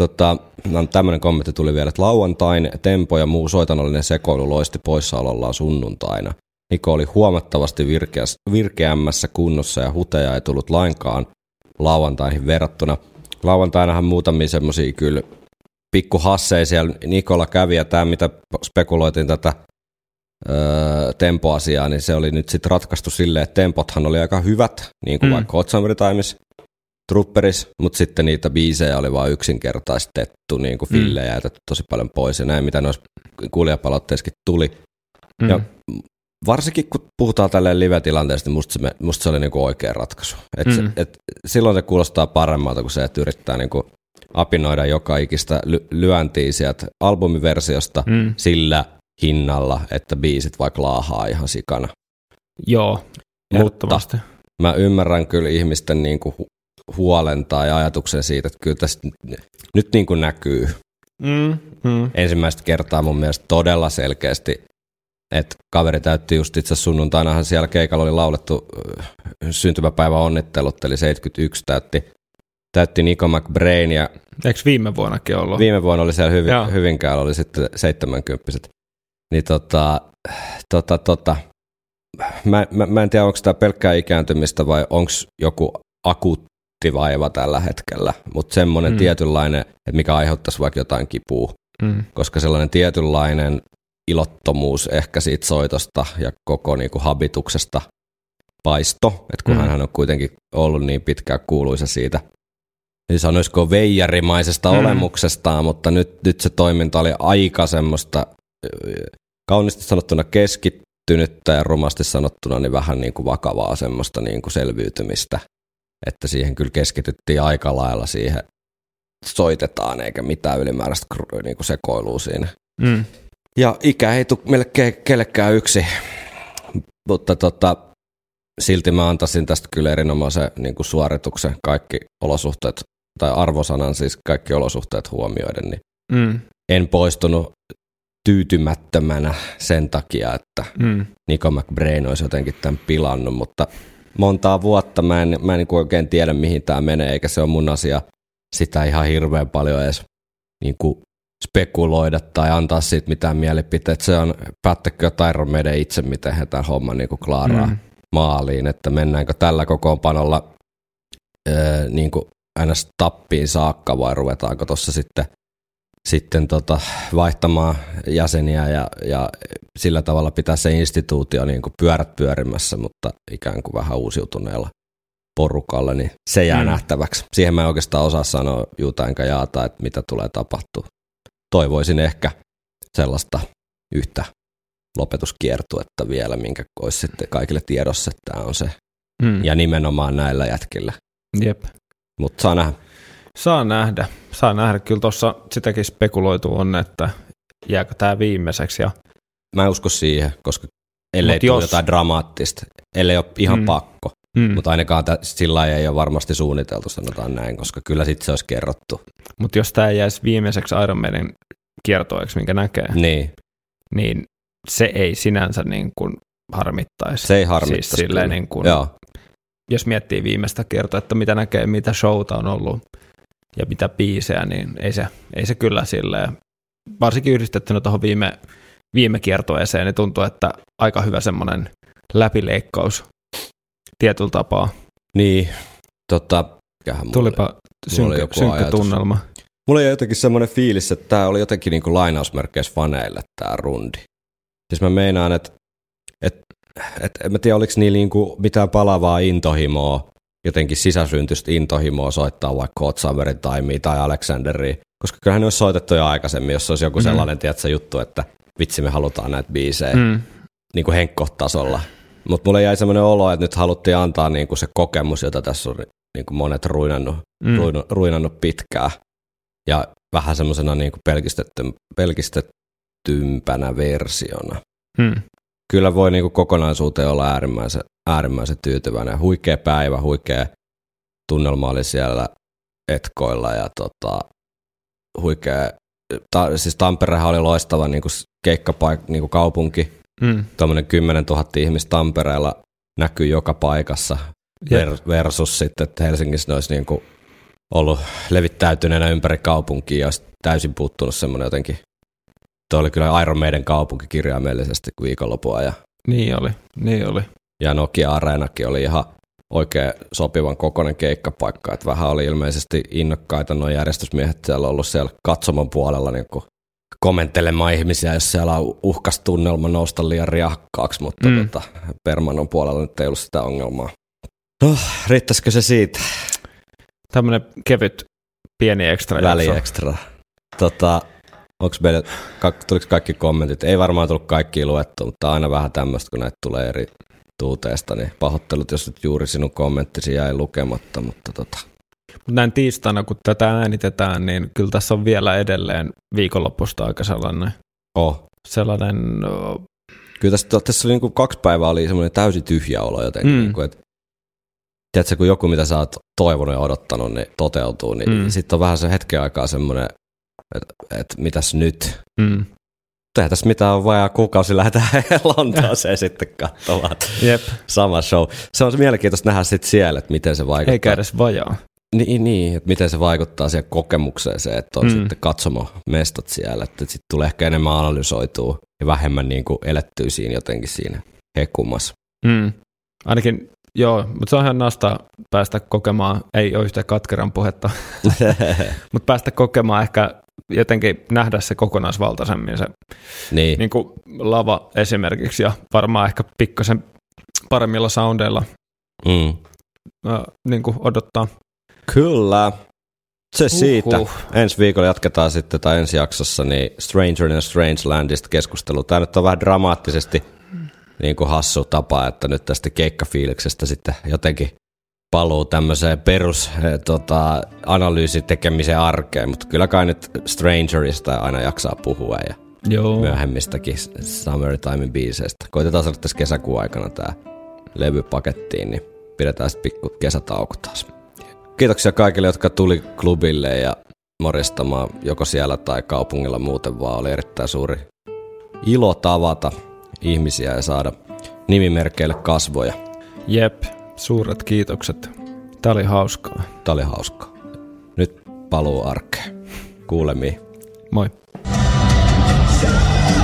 Tota, no, tämmöinen kommentti tuli vielä, että lauantain tempo ja muu soitanollinen sekoilu loisti poissaolollaan sunnuntaina. Niko oli huomattavasti virkeäs, virkeämmässä kunnossa ja huteja ei tullut lainkaan lauantaihin verrattuna. Lauantainahan muutamia semmoisia kyllä pikku hasseja siellä Nikola kävi ja tämä mitä spekuloitiin tätä öö, tempoasiaa, niin se oli nyt sitten ratkaistu silleen, että tempothan oli aika hyvät, niin kuin mm. vaikka Hot Summer Times, Trooperis, mutta sitten niitä biisejä oli vain yksinkertaistettu, niin kuin fillejä jätetty tosi paljon pois ja näin, mitä noissa kuulijapalautteissakin tuli. Mm. Ja varsinkin kun puhutaan tälleen live-tilanteesta, niin musta se, musta se oli niinku oikea ratkaisu. Et mm. se, et silloin se kuulostaa paremmalta kuin se, että yrittää niinku apinoida joka ikistä ly- lyöntiä sieltä albumiversiosta Mm. sillä hinnalla, että biisit vaikka laahaa ihan sikana. Joo, ehdottomasti. Mä ymmärrän kyllä ihmisten niinku hu- huolen tai ajatuksen siitä, että kyllä tässä n- nyt niinku näkyy Mm. Mm. ensimmäistä kertaa mun mielestä todella selkeästi, että kaveri täytti just itse sunnuntainahan siellä keikalla oli laulettu äh, syntymäpäivä onnittelut, eli 71 täytti, täytti Nico McBrain ja Eikö viime vuonnakin ollut? viime vuonna oli siellä hyvin, Joo. Hyvinkäällä oli sitten 70 Niin tota, tota, tota, mä, mä, mä en tiedä, onko tämä pelkkää ikääntymistä vai onko joku akuutti vaiva tällä hetkellä, mutta semmoinen Mm. tietynlainen, että mikä aiheuttaisi vaikka jotain kipua Mm. koska sellainen tietynlainen ilottomuus ehkä siitä soitosta ja koko niin kuin habituksesta paisto, että kun Mm. hän on kuitenkin ollut niin pitkään kuuluisa siitä, niin sanoisiko veijarimaisesta Mm. olemuksestaan, mutta nyt, nyt se toiminta oli aika semmoista kauniisti sanottuna keskittynyttä ja rumasti sanottuna niin vähän niin kuin vakavaa semmoista niin kuin selviytymistä, että siihen kyllä keskityttiin aika lailla siihen soitetaan eikä mitään ylimääräistä niin kuin sekoilua siinä. Mm. Ja ikä ei tule meille ke- kellekään yksi, mutta tota, silti mä antaisin tästä kyllä erinomaisen niin kuin suorituksen kaikki olosuhteet, tai arvosanan siis kaikki olosuhteet huomioiden, niin Mm. en poistunut tyytymättömänä sen takia, että Mm. Nico McBrain olisi jotenkin tämän pilannut, mutta montaa vuotta mä en, mä en niin oikein tiedä, mihin tämä menee, eikä se ole mun asia sitä ihan hirveän paljon edes niin kuin spekuloida tai antaa siitä mitään mielipiteet. Se on päättäkö Tyron meidän itse, miten he tämän homman niin kuin klaaraa Mm. maaliin, että mennäänkö tällä kokoonpanolla öö, niin kuin ns. tappiin saakka vai ruvetaanko tuossa sitten, sitten tota, vaihtamaan jäseniä ja, ja sillä tavalla pitää se instituutio niin kuin pyörät pyörimässä, mutta ikään kuin vähän uusiutuneella porukalla, niin se jää Mm. nähtäväksi. Siihen mä en oikeastaan osaa sanoa juuta enkä jaata, että mitä tulee tapahtua. Toivoisin ehkä sellaista yhtä lopetuskiertuetta vielä, minkä olisi sitten kaikille tiedossa, että tämä on se. Mm. Ja nimenomaan näillä jätkillä. Jep. Mutta saa nähdä. Saa nähdä. Saa nähdä. Kyllä tuossa sitäkin spekuloitu on, että jääkö tämä viimeiseksi. Ja, Mä en usko siihen, koska ellei Mut tule jos- jotain dramaattista, ellei ole ihan Mm. mm. pakko. mm. Mutta ainakaan tä, sillä lailla ei ole varmasti suunniteltu, sanotaan näin, koska kyllä sitten se olisi kerrottu. Mutta jos tämä jäisi viimeiseksi Iron Maiden kiertoeksi, minkä näkee, Niin, niin se ei sinänsä niin kuin harmittaisi. se ei harmittaisi. Siis silleen niin kuin- Joo, Jos miettii viimeistä kertoa, että mitä näkee, mitä showta on ollut ja mitä biisejä, niin ei se, ei se kyllä silleen, varsinkin yhdistettynä tuohon viime, viime kiertoeeseen, niin tuntuu, että aika hyvä semmoinen läpileikkaus tietyllä tapaa. niin. Tota, Tulipa synkkä, joku synkkä ajatus. tunnelma. Mulla oli jotenkin semmoinen fiilis, että tämä oli jotenkin niin kuin lainausmerkeissä faneille tämä rundi. Siis mä meinaan, että et, et, en mä tiedä oliko niillä niin kuin mitään palavaa intohimoa, jotenkin sisäsyntystä intohimoa soittaa vaikka Hot Summerin Timea tai Alexanderia, koska kyllähän ne olisi soitettu jo aikaisemmin, jos olisi joku Mhm. sellainen tiedätkö, juttu, että vitsi me halutaan näitä biisejä mm. Mm. niin kuin henkkotasolla. Mutta mulle jäi semmoinen olo, että nyt haluttiin antaa niin kuin se kokemus, jota tässä on niin kuin monet ruinannut Mm. mm. ruinannut pitkään. Ja vähän semmoisena niin kuin pelkistetty, versiona. Mm. Kyllä voi niin kuin kokonaisuuteen olla äärimmäisen, äärimmäisen tyytyväinen. Huikea päivä, huikea tunnelma oli siellä etkoilla ja tota, huikea, ta, siis Tamperehan oli loistava niin kuin keikkapaik, niin kuin kaupunki. Mm. tuommoinen 10 000 ihmistä Tampereella näkyy joka paikassa ver- versus sitten, että Helsingissä ne olisi niin kuin ollut levittäytyneenä ympäri kaupunkia ja olisi täysin puuttunut semmoinen jotenkin. Tuo oli kyllä Iron Maiden kaupunki kirjaimellisesti viikonlopua ja, Niin oli, niin oli. Ja Nokia Areenakin oli ihan oikein sopivan kokoinen keikkapaikka, että vähän oli ilmeisesti innokkaita nuo järjestysmiehet siellä ollut siellä katsomon puolella niin kuin komentelemaan ihmisiä, jos siellä on uhkas tunnelma nousta liian riakkaaksi, mutta Mm. tota, Permanon puolella nyt ei ollut sitä ongelmaa. No, riittäisikö se siitä? Tämmöinen kevyt pieni ekstra Väli ekstra. Tota, onks tuliko kaikki kommentit? Ei varmaan tullut kaikki luettu, mutta aina vähän tämmöistä, kun näitä tulee eri tuuteesta, niin pahoittelut, jos nyt juuri sinun kommenttisi jäi lukematta, mutta tota, Mut näin tiistaina, kun tätä äänitetään, niin kyllä tässä on vielä edelleen viikonlopusta aika sellainen, oh. sellainen ö, Kyllä tässä, tässä oli niin kuin kaksi päivää oli semmoinen täysin tyhjä olo jotenkin. Mm. Mm. Niin kuin, että, tiedätkö, kun joku, mitä sä oot toivonut ja odottanut, niin toteutuu, niin Mm. sitten on vähän se hetken aikaa semmoinen, että, että mitäs nyt? mm, Eihän tässä mitään on vajaa kuukausi lähdetään Lontooseen sitten katsomaan. jep, Sama show. Se on mielenkiintoista nähdä sitten siellä, että miten se vaikuttaa. eikä edes vajaa. Niin, niin, että miten se vaikuttaa siihen kokemukseen se, että on Mm. sitten katsomo-mestat siellä, että sitten tulee ehkä enemmän analysoitua ja vähemmän niin kuin elettyy siinä jotenkin siinä hekumassa. Mm. Ainakin, joo, mutta se on ihan nasta päästä kokemaan, ei ole yhtä katkeran puhetta, mutta päästä kokemaan ehkä jotenkin nähdä se kokonaisvaltaisemmin se niin, niin kuin lava esimerkiksi ja varmaan ehkä pikkasen paremmilla soundeilla mm. äh, niin kuin odottaa. Kyllä. Se siitä. Uhuh. Ensi viikolla jatketaan sitten, tai ensi jaksossa, niin Stranger in a Strange Landista keskustelu. Tämä nyt on vähän dramaattisesti niin kuin hassu tapa, että nyt tästä keikkafiiliksestä sitten jotenkin paluu tämmöiseen perus eh, tota, analyysitekemisen arkeen, mutta kyllä kai nyt Strangerista aina jaksaa puhua ja Joo. myöhemmistäkin Summertimein biiseistä. Koitetaan saada tässä kesäkuun aikana tämä levy pakettiin, niin pidetään sitten pikku kesätauko taas. Kiitoksia kaikille, jotka tuli klubille ja morjestamaan joko siellä tai kaupungilla muuten vaan. Oli erittäin suuri ilo tavata ihmisiä ja saada nimimerkeille kasvoja. Jep, suuret kiitokset. Tämä oli hauskaa. Tämä oli hauskaa. Nyt paluu arkeen. Kuulemiin. Moi. Shut